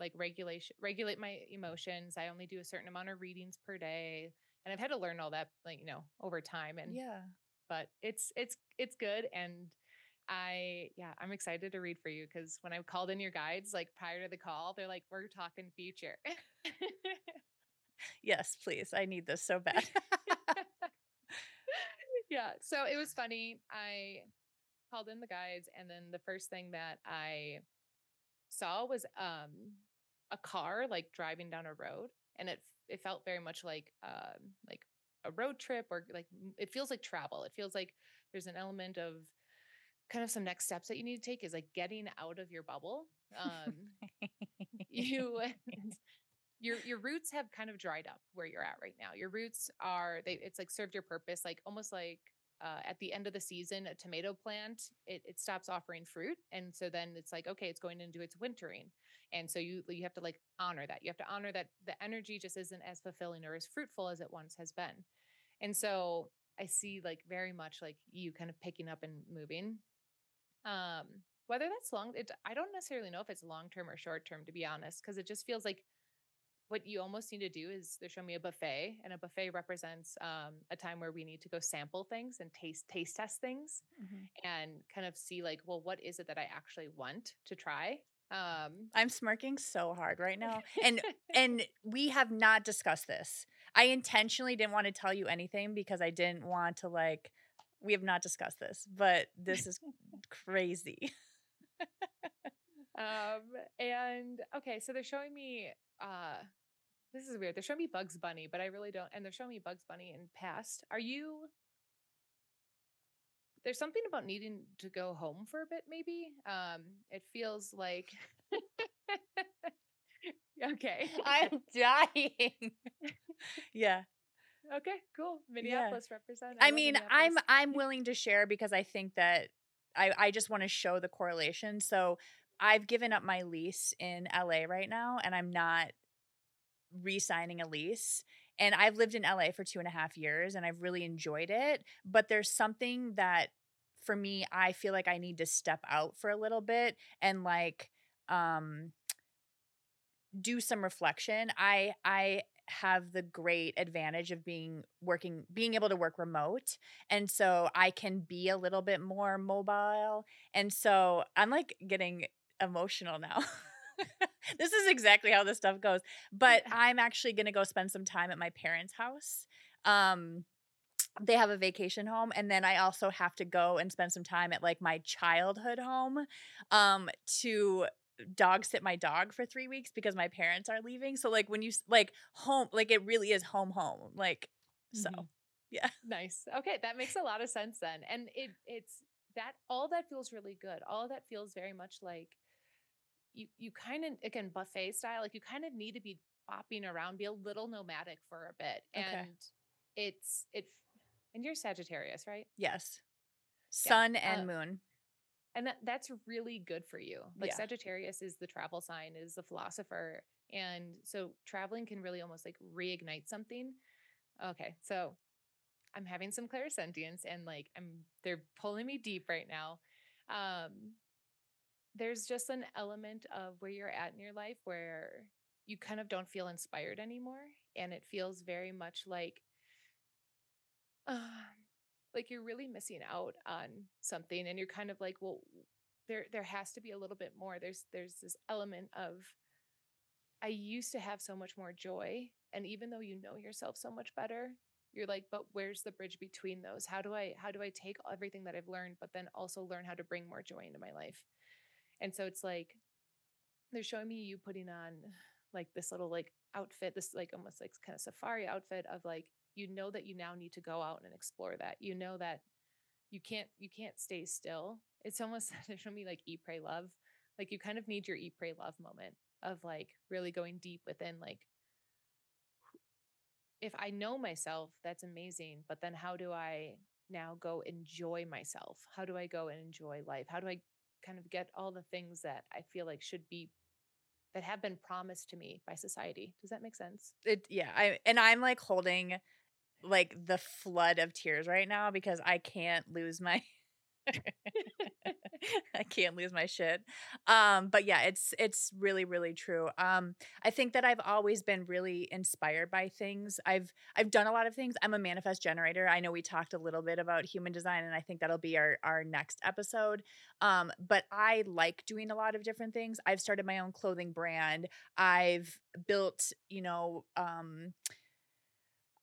like regulation regulate my emotions. I only do a certain amount of readings per day, and I've had to learn all that like you know over time. And yeah. but it's it's it's good and. I yeah, I'm excited to read for you because when I called in your guides, like prior to the call, they're like, "We're talking future." Yes, please. I need this so bad. yeah. So it was funny. I called in the guides, and then the first thing that I saw was um a car like driving down a road, and it it felt very much like um like a road trip or like it feels like travel. It feels like there's an element of kind of some next steps that you need to take is like getting out of your bubble. Um, you your your roots have kind of dried up where you're at right now. Your roots are they it's like served your purpose, like almost like uh, at the end of the season, a tomato plant it, it stops offering fruit, and so then it's like okay, it's going into its wintering, and so you you have to like honor that. You have to honor that the energy just isn't as fulfilling or as fruitful as it once has been, and so I see like very much like you kind of picking up and moving. Um, whether that's long, it I don't necessarily know if it's long term or short term to be honest, because it just feels like what you almost need to do is they're showing me a buffet and a buffet represents um, a time where we need to go sample things and taste taste test things Mhm. and kind of see like well what is it that i actually want to try um I'm smirking so hard right now. And and we have not discussed this. I intentionally didn't want to tell you anything because I didn't want to like we have not discussed this, but this is crazy. um and okay so they're showing me uh this is weird they're showing me bugs bunny but i really don't and they're showing me bugs bunny in past are you there's something about needing to go home for a bit maybe um it feels like okay I'm dying. yeah. okay cool minneapolis represent I love mean, I'm I'm willing to share because I think that I I just want to show the correlation. So I've given up my lease in LA right now, and I'm not re-signing a lease. And I've lived in LA for two and a half years, and I've really enjoyed it. But there's something that for me, I feel like I need to step out for a little bit and like um do some reflection. I I have the great advantage of being working being able to work remote and so I can be a little bit more mobile and so I'm like getting emotional now. this is exactly how this stuff goes. But I'm actually going to go spend some time at my parents' house. Um they have a vacation home and then I also have to go and spend some time at like my childhood home um to dog sit my dog for 3 weeks because my parents are leaving. So like when you like home like it really is home home. Like so Mhm. yeah. Nice. Okay, that makes a lot of sense then. And it it's that all that feels really good. All that feels very much like you you kind of again buffet style, like you kind of need to be bopping around, be a little nomadic for a bit. Okay. And it's it and you're Sagittarius, right? Yes. sun Yeah. and Uh, moon. And that, that's really good for you. Like Yeah. sagittarius is the travel sign is the philosopher and so traveling can really almost like reignite something. Okay so i'm having some clairsentience and like i'm they're pulling me deep right now. Um there's just an element of where you're at in your life where you kind of don't feel inspired anymore and it feels very much like um like you're really missing out on something and you're kind of like well there there has to be a little bit more. There's there's this element of i used to have so much more joy and even though you know yourself so much better you're like but where's the bridge between those? How do i how do i take everything that i've learned but then also learn how to bring more joy into my life and so it's like they're showing me you putting on like this little like outfit this like almost like kind of safari outfit of like you know that you now need to go out and explore that. You know that you can't you can't stay still. It's almost showing me like eat pray love. Like you kind of need your eat pray love moment of like really going deep within like if i know myself that's amazing but then how do i now go enjoy myself? How do i go and enjoy life? How do i kind of get all the things that i feel like should be that have been promised to me by society? Does that make sense? It yeah, I and I'm like holding like the flood of tears right now because I can't lose my I can't lose my shit. Um but yeah, it's it's really really true. Um I think that I've always been really inspired by things. I've I've done a lot of things. I'm a manifest generator. I know we talked a little bit about human design and I think that'll be our our next episode. Um but I like doing a lot of different things. I've started my own clothing brand. I've built, you know, um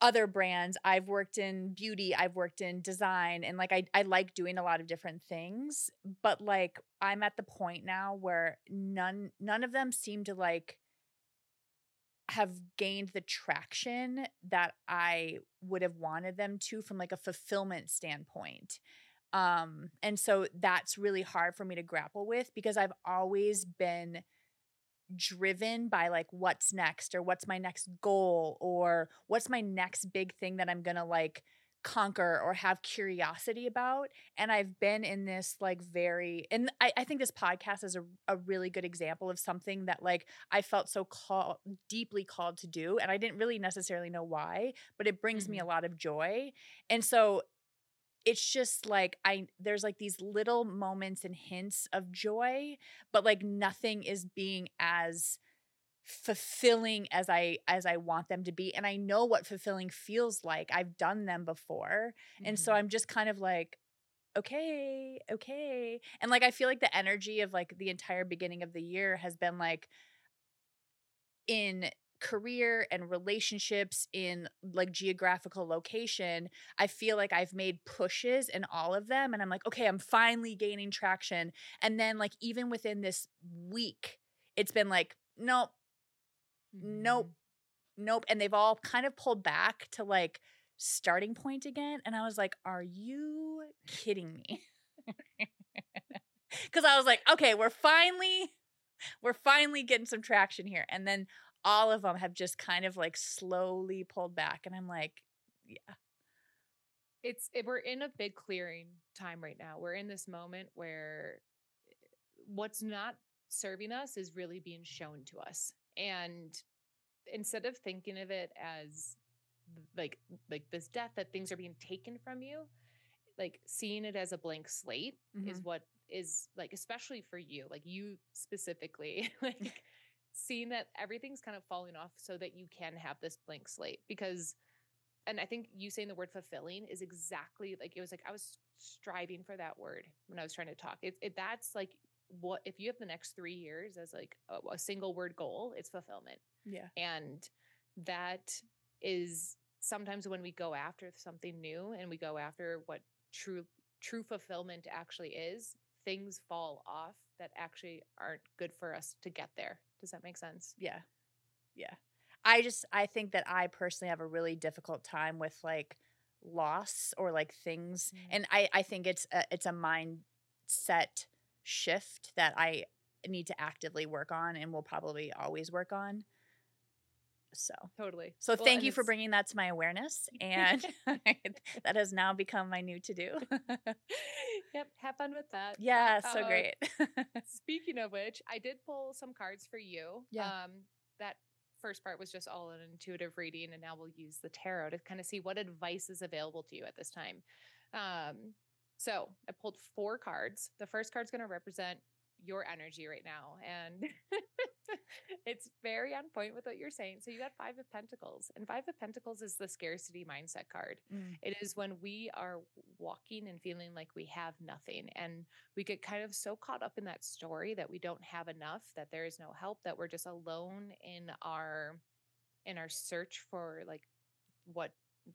other brands. I've worked in beauty, I've worked in design, and like I, I like doing a lot of different things. But like I'm at the point now where none none of them seem to like have gained the traction that I would have wanted them to from like a fulfillment standpoint. Um, and so that's really hard for me to grapple with because I've always been driven by like what's next or what's my next goal or what's my next big thing that I'm gonna like conquer or have curiosity about. And I've been in this like very, and I, I think this podcast is a, a really good example of something that like I felt so called, deeply called to do. And I didn't really necessarily know why, but it brings me mm-hmm. a lot of joy. And so it's just like I there's like these little moments and hints of joy, but like nothing is being as fulfilling as I as I want them to be and I know what fulfilling feels like. I've done them before. And so Mhm. I'm just kind of like okay, okay. And like I feel like the energy of like the entire beginning of the year has been like in career and relationships in like geographical location i feel like i've made pushes in all of them and i'm like okay i'm finally gaining traction. And then like even within this week it's been like nope. Nope. Mhm. nope. And they've all kind of pulled back to like starting point again and i was like are you kidding me? Because i was like okay we're finally we're finally getting some traction here. And then all of them have just kind of like slowly pulled back and i'm like yeah it's it, we're in a big clearing time right now we're in this moment where eh, what's not serving us is really being shown to us and instead of thinking of it as like like this death that things are being taken from you like seeing it as a blank slate is Mhm. what is like especially for you like you specifically like seeing that everything's kind of falling off so that you can have this blank slate because and I think you saying the word fulfilling is exactly like it was like I was striving for that word when I was trying to talk. It, it that's like what if you have the next three years as like a, a single word goal, it's fulfillment, yeah and that is sometimes when we go after something new and we go after what true true fulfillment actually is, things fall off that actually aren't good for us to get there. Does that make sense? yeah yeah i just i think that i personally have a really difficult time with like loss or like things Mm. and i i think it's a, it's a mindset shift that i need to actively work on and will probably always work on so Totally. so Well, thank you for bringing that to my awareness and that has now become my new to do Yep. Have fun with that. Yeah, so Uh, great. Speaking of which, I did pull some cards for you. Yeah. Um, that first part was just all an intuitive reading, and now we'll use the tarot to kind of see what advice is available to you at this time. Um, so I pulled four cards. The first card's going to represent your energy right now, and it's very on point with what you're saying. So you got Five of Pentacles, and Five of Pentacles is the scarcity mindset card. Mm, It is when we are walking and feeling like we have nothing. And we get kind of so caught up in that story that we don't have enough, that there is no help, that we're just alone in our in our search for like what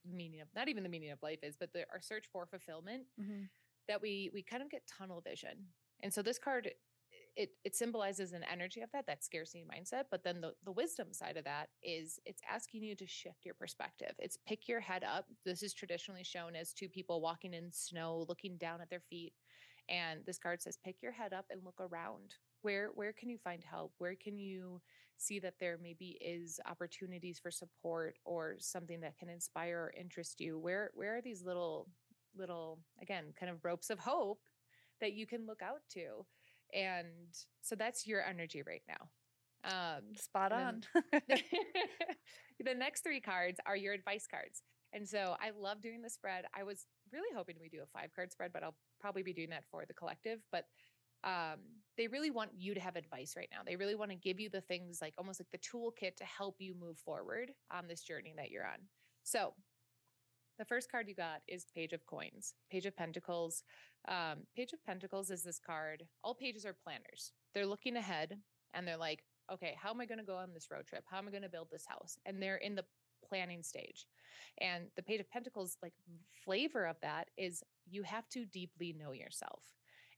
meaning of not even the meaning of life is, but the, our search for fulfillment mhm. that we we kind of get tunnel vision. And so this card it it symbolizes an energy of that that scarcity mindset, but then the the wisdom side of that is it's asking you to shift your perspective. It's pick your head up. This is traditionally shown as two people walking in snow, looking down at their feet. And this card says pick your head up and look around. Where where can you find help? Where can you see that there maybe is opportunities for support or something that can inspire or interest you? Where where are these little little again kind of ropes of hope that you can look out to? And so that's your energy right now. Um, Spot on. the next three cards are your advice cards. And so I love doing the spread. I was really hoping we do a five card spread, but I'll probably be doing that for the collective. But um, they really want you to have advice right now. They really want to give you the things like almost like the toolkit to help you move forward on this journey that you're on. So the first card you got is Page of Coins, Page of Pentacles. Um, Page of Pentacles is this card. All pages are planners. They're looking ahead and they're like, okay, how am I going to go on this road trip? How am I going to build this house? And they're in the planning stage. And the Page of Pentacles, like flavor of that is you have to deeply know yourself.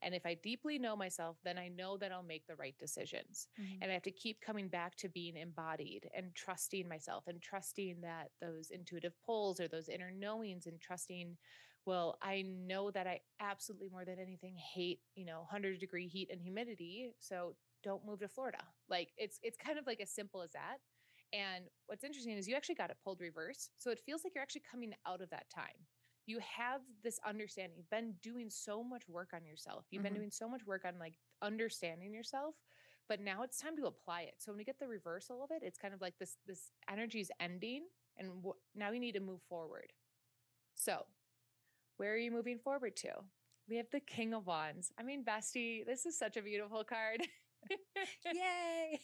And if I deeply know myself, then I know that I'll make the right decisions. Mhm. And I have to keep coming back to being embodied and trusting myself and trusting that those intuitive pulls or those inner knowings and trusting, well, I know that I absolutely more than anything hate, you know, 100 degree heat and humidity. So don't move to Florida. Like it's it's kind of like as simple as that. And what's interesting is you actually got it pulled reverse. So it feels like you're actually coming out of that time. You have this understanding. You've been doing so much work on yourself. You've Mhm. been doing so much work on like understanding yourself, but now it's time to apply it. So when we get the reversal of it, it's kind of like this this energy is ending and w- now you need to move forward. So, where are you moving forward to? We have the King of Wands. I mean, Bestie, this is such a beautiful card. Yay.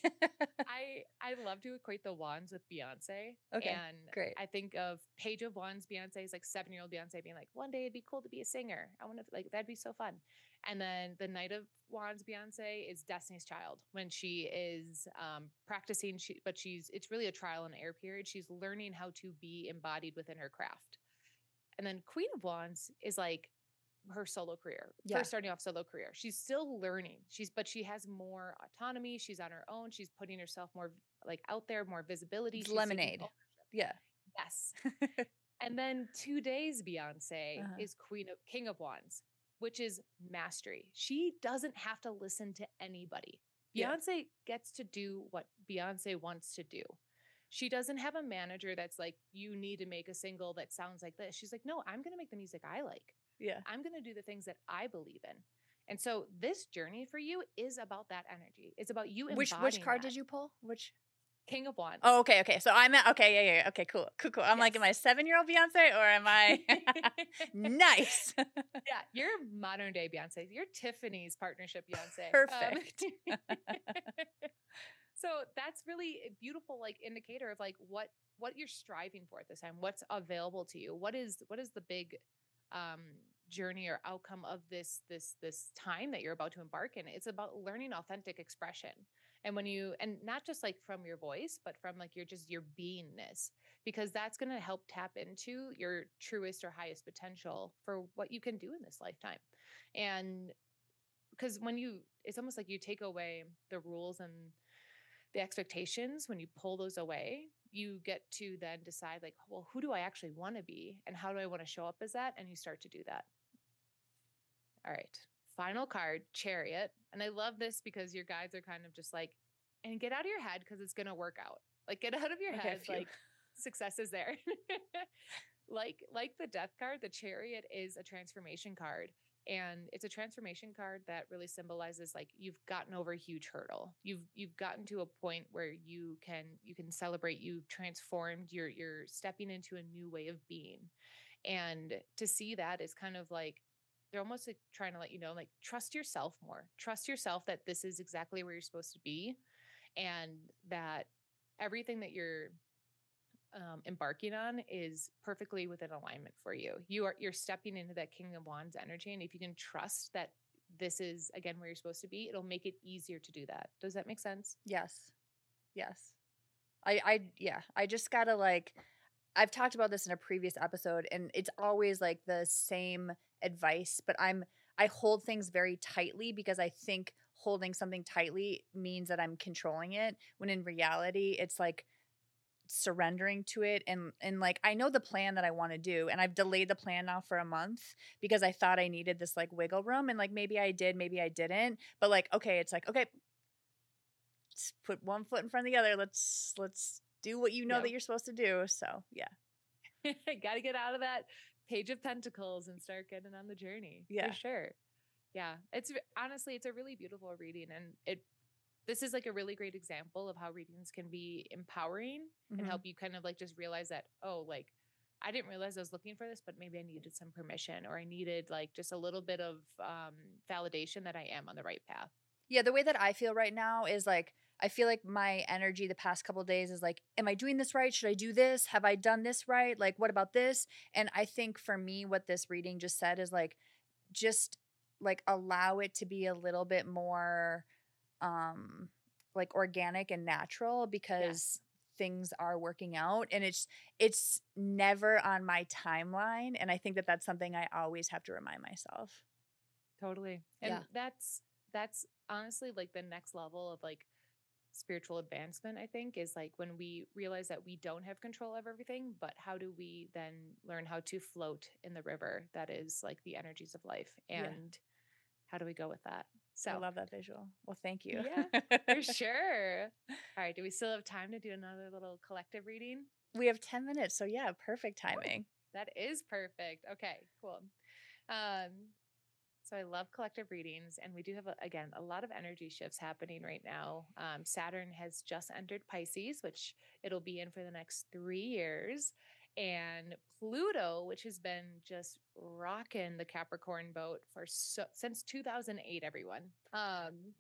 I I love to equate the wands with Beyonce. Okay, And great. I think of Page of Wands, Beyonce is like seven year old Beyonce being like, one day it'd be cool to be a singer. I want to like that'd be so fun. And then the Knight of Wands, Beyonce is Destiny's Child when she is um, practicing. She but she's it's really a trial and error period. She's learning how to be embodied within her craft. And then Queen of Wands is like her solo career, Yeah. first starting off solo career. She's still learning. She's but she has more autonomy. She's on her own. She's putting herself more like out there, more visibility. Lemonade. yeah. Yes. and then two days Beyonce Uh-huh. is Queen of King of Wands, which is mastery. She doesn't have to listen to anybody. Yeah. Beyonce gets to do what Beyonce wants to do. She doesn't have a manager that's like, you need to make a single that sounds like this. She's like, no, I'm going to make the music I like. Yeah. I'm going to do the things that I believe in. And so this journey for you is about that energy. It's about you Which which card that. did you pull? Which King of Wands. Oh, okay, okay. So I'm at okay, yeah, yeah, yeah. Okay, cool, cool, cool. I'm like, Yes. am I seven year old Beyonce or am I nice? yeah, you're modern day Beyonce. You're Tiffany's partnership Beyonce. Um, Perfect. so that's really a beautiful like indicator of like what what you're striving for at this time. What's available to you? What is what is the big um journey or outcome of this this this time that you're about to embark in? It's about learning authentic expression. And when you and not just like from your voice, but from like your just your beingness because that's going to help tap into your truest or highest potential for what you can do in this lifetime. And because when you, it's almost like you take away the rules and the expectations, when you pull those away, you get to then decide, like, well, who do I actually want to be? And how do I want to show up as that? And you start to do that. All right. Final card, Chariot. And I love this because your guides are kind of just like, and get out of your head because it's going to work out. Like, get out of your Okay, head. Like, success is there. like like the death card, the chariot is a transformation card. and it's a transformation card that really symbolizes like you've gotten over a huge hurdle you've you've gotten to a point where you can you can celebrate you've transformed you're you're stepping into a new way of being and to see that is kind of like they're almost like trying to let you know like trust yourself more trust yourself that this is exactly where you're supposed to be and that everything that you're um, embarking on is perfectly within alignment for you. You are you're stepping into that King of Wands energy, and if you can trust that this is again where you're supposed to be, it'll make it easier to do that. Does that make sense? Yes. Yes. I I yeah, I just got to like I've talked about this in a previous episode and it's always like the same advice, but I'm I hold things very tightly because I think holding something tightly means that I'm controlling it when in reality it's like surrendering to it and and like I know the plan that I want to do and I've delayed the plan now for a month because I thought I needed this like wiggle room and like maybe I did maybe I didn't but like okay it's like okay put one foot in front of the other let's let's do what you know that you're supposed to do so yeah. Got to get out of that page of pentacles and start getting on the journey yeah. for sure. Yeah it's honestly it's a really beautiful reading and it this is like a really great example of how readings can be empowering mm-hmm. and help you kind of like just realize that oh like i didn't realize i was looking for this but maybe i needed some permission or i needed like just a little bit of um, validation that i am on the right path. Yeah the way that i feel right now is like i feel like my energy the past couple days is like am i doing this right? Should i do this? Have i done this right? Like what about this? And i think for me what this reading just said is like just like allow it to be a little bit more um like organic and natural because things are working out and it's it's never on my timeline and i think that that's something i always have to remind myself. Totally. And yeah. that's that's honestly like the next level of like spiritual advancement i think is like when we realize that we don't have control of everything but how do we then learn how to float in the river that is like the energies of life and yeah. how do we go with that so I love that visual. Well, thank you. Yeah, for sure. All right. Do we still have time to do another little collective reading? We have 10 minutes. So, yeah, perfect timing. That is perfect. Okay, cool. Um, so I love collective readings, and we do have again a lot of energy shifts happening right now. Um, Saturn has just entered Pisces, which it'll be in for the next three years, and Pluto, which has been just rocking the Capricorn boat for so, since 2008, everyone. Um,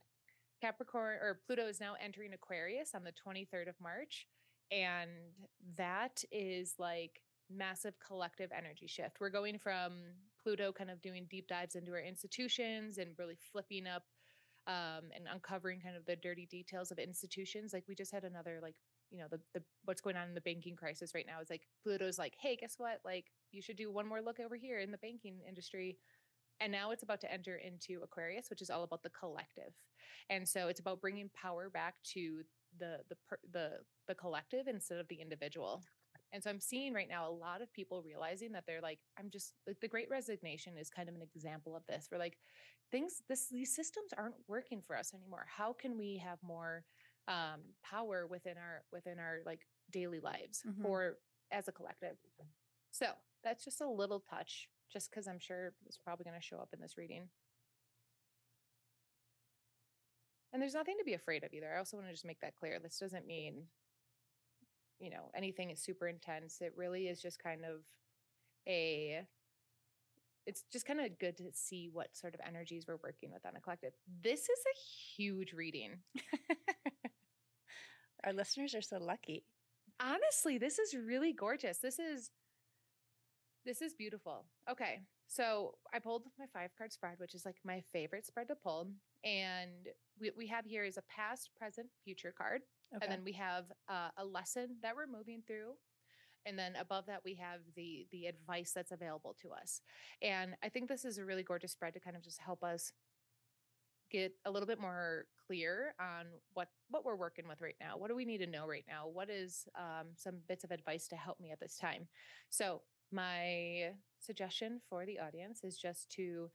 Capricorn or Pluto is now entering Aquarius on the 23rd of March. And that is like massive collective energy shift. We're going from Pluto kind of doing deep dives into our institutions and really flipping up um, and uncovering kind of the dirty details of institutions. Like we just had another like you know the the what's going on in the banking crisis right now is like Pluto's like, hey, guess what? Like you should do one more look over here in the banking industry. And now it's about to enter into Aquarius, which is all about the collective. And so it's about bringing power back to the the the the collective instead of the individual. And so I'm seeing right now a lot of people realizing that they're like, I'm just like the great resignation is kind of an example of this. We're like, things this these systems aren't working for us anymore. How can we have more um, power within our within our like daily lives mm-hmm. or as a collective. So that's just a little touch, just because I'm sure it's probably going to show up in this reading. And there's nothing to be afraid of either. I also want to just make that clear. This doesn't mean, you know, anything is super intense. It really is just kind of a it's just kind of good to see what sort of energies we're working with on a collective. This is a huge reading. Our listeners are so lucky. Honestly, this is really gorgeous. This is this is beautiful. Okay. So I pulled my five card spread, which is like my favorite spread to pull. And we, we have here is a past, present, future card. Okay. And then we have uh, a lesson that we're moving through. And then above that, we have the the advice that's available to us. And I think this is a really gorgeous spread to kind of just help us get a little bit more clear on what what we're working with right now. What do we need to know right now? What is um, some bits of advice to help me at this time? So my suggestion for the audience is just to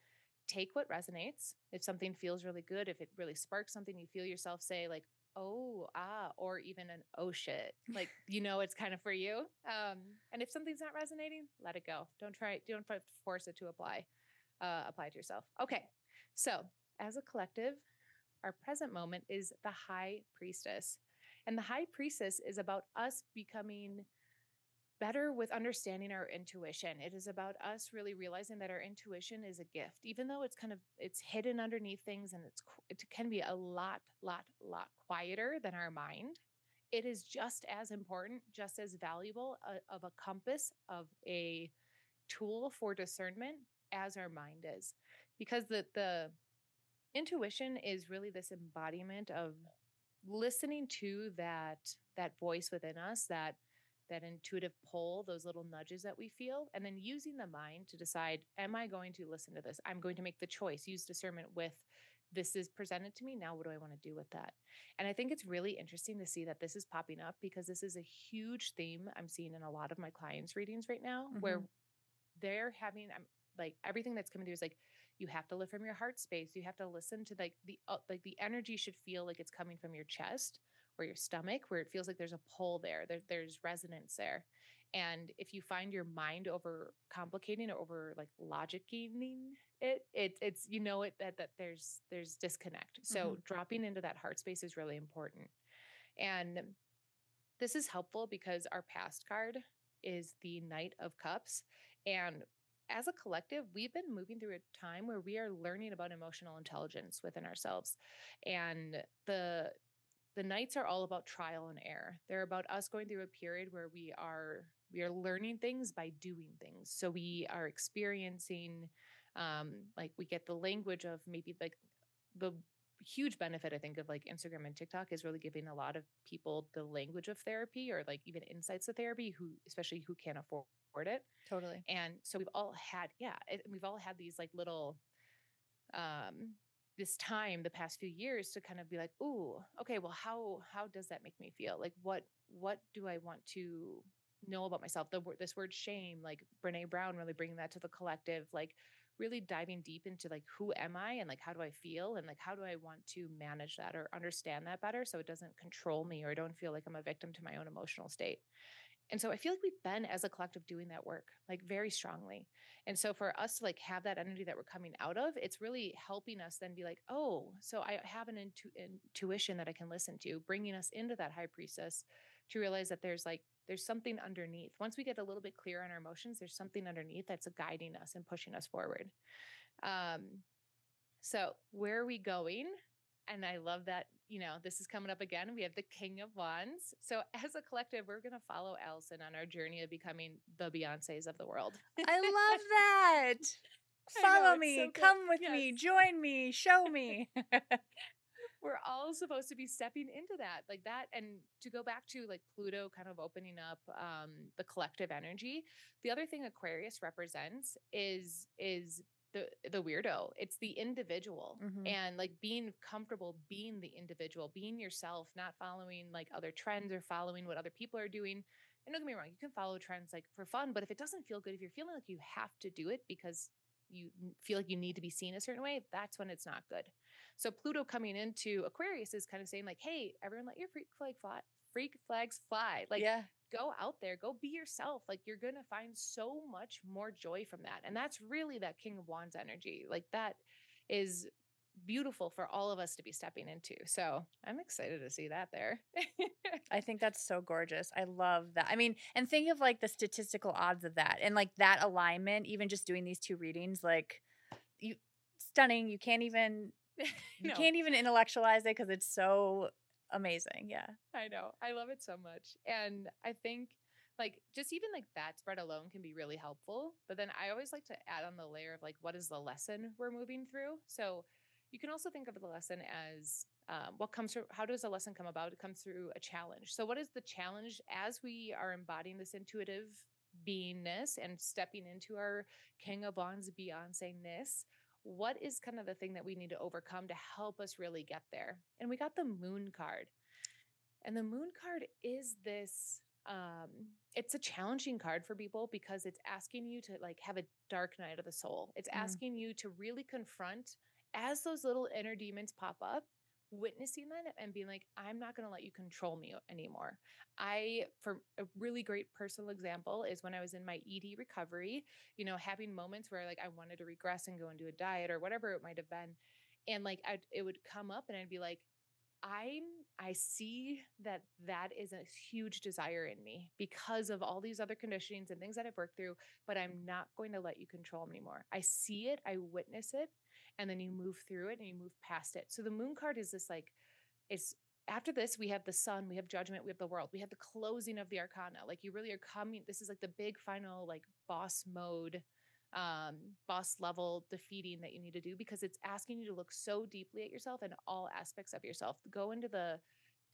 take what resonates. If something feels really good, if it really sparks something, you feel yourself say like, "Oh, ah," or even an "Oh shit," like you know it's kind of for you. Um, and if something's not resonating, let it go. Don't try. Don't force it to apply. uh, apply to yourself. Okay. So, as a collective, our present moment is the high priestess. And the high priestess is about us becoming better with understanding our intuition. It is about us really realizing that our intuition is a gift, even though it's kind of it's hidden underneath things and it's it can be a lot, lot, lot quieter than our mind. It is just as important, just as valuable uh, of a compass of a tool for discernment as our mind is, because the the intuition is really this embodiment of listening to that that voice within us that that intuitive pull, those little nudges that we feel, and then using the mind to decide, am I going to listen to this? I'm going to make the choice, use discernment with this is presented to me. Now, what do I want to do with that? And I think it's really interesting to see that this is popping up because this is a huge theme I'm seeing in a lot of my clients' readings right now, mm-hmm. where they're having, I'm like, everything that's coming through is like, you have to live from your heart space. You have to listen to like the, uh, like the energy should feel like it's coming from your chest or your stomach where it feels like there's a pull there, there there's resonance there. And if you find your mind over complicating or over like logicking it, it it's you know it that that there's there's disconnect. So mm-hmm. dropping into that heart space is really important. And this is helpful because our past card is the Knight of Cups. And as a collective, we've been moving through a time where we are learning about emotional intelligence within ourselves. And the the knights are all about trial and error. They're about us going through a period where we are we are learning things by doing things. So we are experiencing um like we get the language of maybe like the huge benefit I think of like Instagram and TikTok is really giving a lot of people the language of therapy or like even insights of therapy who especially who can't afford it. Totally. And so we've all had yeah, it, we've all had these like little um this time the past few years to kind of be like ooh okay well how how does that make me feel? Like what what do i want to know about myself? The this word shame like brene brown really bringing that to the collective like really diving deep into like who am i and like how do i feel and like how do i want to manage that or understand that better so it doesn't control me or i don't feel like i'm a victim to my own emotional state and so I feel like we've been as a collective doing that work like very strongly. And so for us to like have that energy that we're coming out of, it's really helping us then be like, oh, so I have an intu- intuition that I can listen to, bringing us into that high priestess to realize that there's like there's something underneath. Once we get a little bit clear on our emotions, there's something underneath that's guiding us and pushing us forward. Um, so where are we going? And I love that, you know, this is coming up again. We have the King of Wands. So, as a collective, we're going to follow Allison on our journey of becoming the Beyonces of the world. I love that. follow know, me, so come with yes. me, join me, show me. we're all supposed to be stepping into that like that and to go back to like pluto kind of opening up um the collective energy the other thing aquarius represents is is the the weirdo it's the individual mm-hmm. and like being comfortable being the individual being yourself not following like other trends or following what other people are doing. And don't get me wrong you can follow trends like for fun but if it doesn't feel good if you're feeling like you have to do it because you feel like you need to be seen a certain way that's when it's not good. So pluto coming into aquarius is kind of saying like hey everyone let your freak flag fly freak flags fly. Like yeah go out there, go be yourself. Like you're going to find so much more joy from that. And that's really that King of Wands energy. Like that is beautiful for all of us to be stepping into. So I'm excited to see that there. I think that's so gorgeous. I love that. I mean, and think of like the statistical odds of that and like that alignment, even just doing these two readings, like you stunning. You can't even you no. can't even intellectualize it because it's so amazing. Yeah. I know. I love it so much. And I think like just even like that spread alone can be really helpful. But then I always like to add on the layer of like what is the lesson we're moving through. So you can also think of the lesson as um, what comes through how does a lesson come about it comes through a challenge so what is the challenge as we are embodying this intuitive beingness and stepping into our king of wands beyonce ness what is kind of the thing that we need to overcome to help us really get there? And we got the moon card. And the moon card is this um it's a challenging card for people because it's asking you to like have a dark night of the soul. It's mm. asking you to really confront as those little inner demons pop up, witnessing that and being like, I'm not going to let you control me anymore. I, for a really great personal example, is when I was in my ED recovery, you know, having moments where like I wanted to regress and go and do a diet or whatever it might have been. And like I, it would come up and I'd be like, I'm I see that that is a huge desire in me because of all these other conditionings and things that I've worked through, but I'm not going to let you control me anymore. I see it, I witness it, and then you move through it and you move past it. So the moon card is this like it's after this we have the sun, we have judgment, we have the world, we have the closing of the arcana. Like you really are coming this is like the big final like boss mode um, boss level defeating that you need to do because it's asking you to look so deeply at yourself and all aspects of yourself. Go into the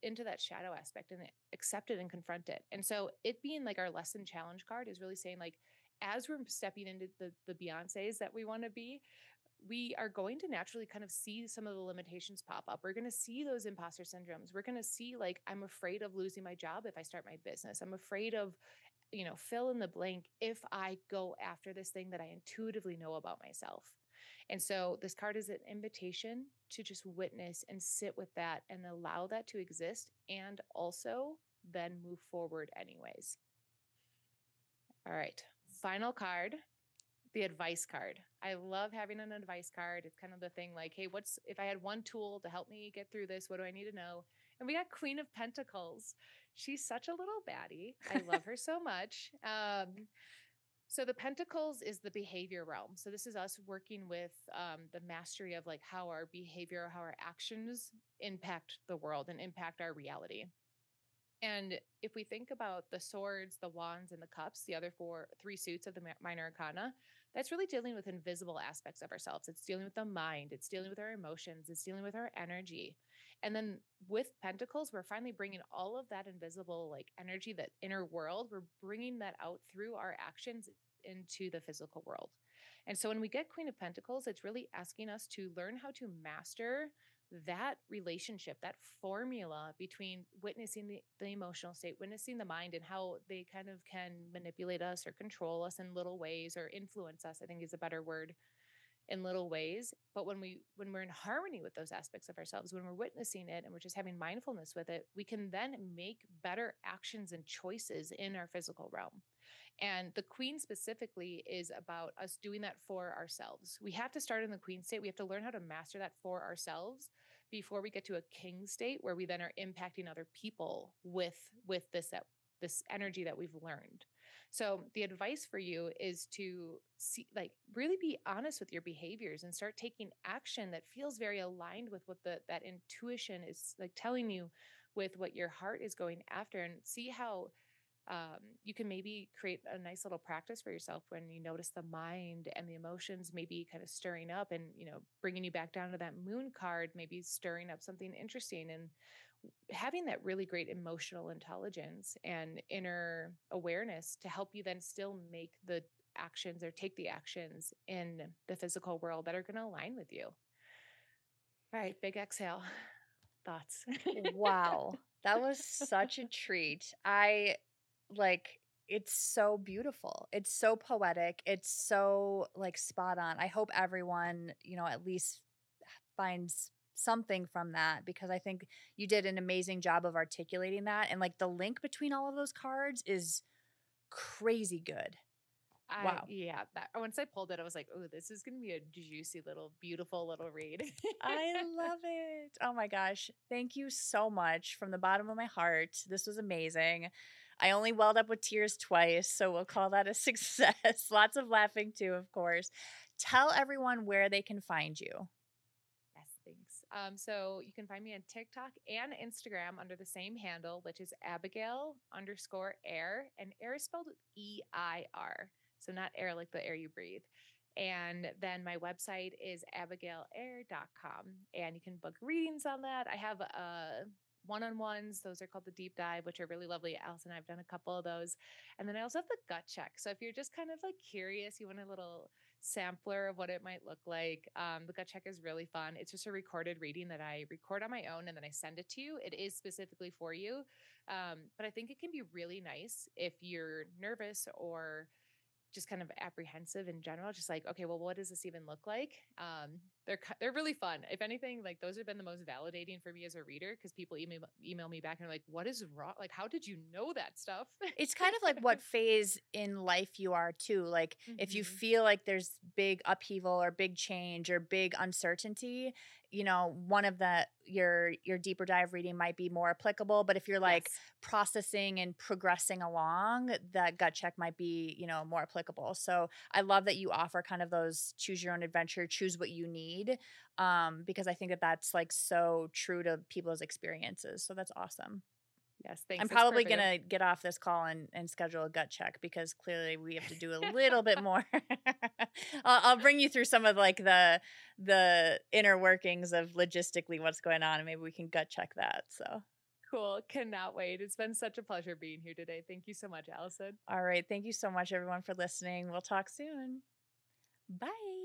into that shadow aspect and accept it and confront it. And so it being like our lesson challenge card is really saying like as we're stepping into the the Beyonces that we want to be, we are going to naturally kind of see some of the limitations pop up. We're going to see those imposter syndromes. We're going to see like I'm afraid of losing my job if I start my business. I'm afraid of you know, fill in the blank if I go after this thing that I intuitively know about myself. And so this card is an invitation to just witness and sit with that and allow that to exist and also then move forward anyways. All right, final card, the advice card. I love having an advice card. It's kind of the thing like, hey, what's if I had one tool to help me get through this, what do I need to know? And we got Queen of Pentacles. She's such a little baddie. I love her so much. Um, so the pentacles is the behavior realm. So this is us working with um, the mastery of like how our behavior, how our actions impact the world and impact our reality. And if we think about the swords, the wands, and the cups, the other four, three suits of the minor arcana, that's really dealing with invisible aspects of ourselves. It's dealing with the mind, it's dealing with our emotions, it's dealing with our energy. And then with Pentacles, we're finally bringing all of that invisible, like energy, that inner world, we're bringing that out through our actions into the physical world. And so when we get Queen of Pentacles, it's really asking us to learn how to master that relationship, that formula between witnessing the, the emotional state, witnessing the mind, and how they kind of can manipulate us or control us in little ways or influence us, I think is a better word in little ways. But when we when we're in harmony with those aspects of ourselves when we're witnessing it and we're just having mindfulness with it we can then make better actions and choices in our physical realm. And the queen specifically is about us doing that for ourselves. We have to start in the queen state. We have to learn how to master that for ourselves before we get to a king state where we then are impacting other people with with this uh, this energy that we've learned. So the advice for you is to see like really be honest with your behaviors and start taking action that feels very aligned with what the that intuition is like telling you with what your heart is going after and see how um, you can maybe create a nice little practice for yourself when you notice the mind and the emotions maybe kind of stirring up and you know bringing you back down to that moon card maybe stirring up something interesting and having that really great emotional intelligence and inner awareness to help you then still make the actions or take the actions in the physical world that are going to align with you. All right, big exhale. Thoughts. wow. That was such a treat. I like it's so beautiful. It's so poetic. It's so like spot on. I hope everyone, you know, at least finds something from that because I think you did an amazing job of articulating that. And like the link between all of those cards is crazy good. I, wow. Yeah. That, once I pulled it, I was like, oh, this is going to be a juicy little, beautiful little read. I love it. Oh my gosh. Thank you so much from the bottom of my heart. This was amazing. I only welled up with tears twice, so we'll call that a success. Lots of laughing too, of course. Tell everyone where they can find you. Yes, thanks. Um, so you can find me on TikTok and Instagram under the same handle, which is Abigail underscore Eir. And Eir is spelled E I R. So not air like the air you breathe. And then my website is abigaileir.com. And you can book readings on that. I have uh, one on ones. Those are called the deep dive, which are really lovely. Allison and I've done a couple of those. And then I also have the gut check. So if you're just kind of like curious, you want a little sampler of what it might look like. Um, the gut check is really fun. It's just a recorded reading that I record on my own and then I send it to you. It is specifically for you. Um, but I think it can be really nice if you're nervous or just kind of apprehensive in general, just like, okay, well, what does this even look like? Um, they're they're really fun. If anything, like those have been the most validating for me as a reader because people email email me back and are like, "What is wrong? Like, how did you know that stuff?" It's kind of like what phase in life you are too. Like mm-hmm. if you mm-hmm. feel like there's big upheaval or big change or big uncertainty, you know one of the your your deeper dive reading might be more applicable but if you're like yes. processing and progressing along that gut check might be you know more applicable so i love that you offer kind of those choose your own adventure choose what you need um, because i think that that's like so true to people's experiences so that's awesome Yes, thanks. I'm probably going to get off this call and, and schedule a gut check because clearly we have to do a little bit more. I'll, I'll, bring you through some of like the the inner workings of logistically what's going on, and maybe we can gut check that. So cool. Cannot wait. It's been such a pleasure being here today. Thank you so much, Allison. All right. Thank you so much, everyone, for listening. We'll talk soon. Bye.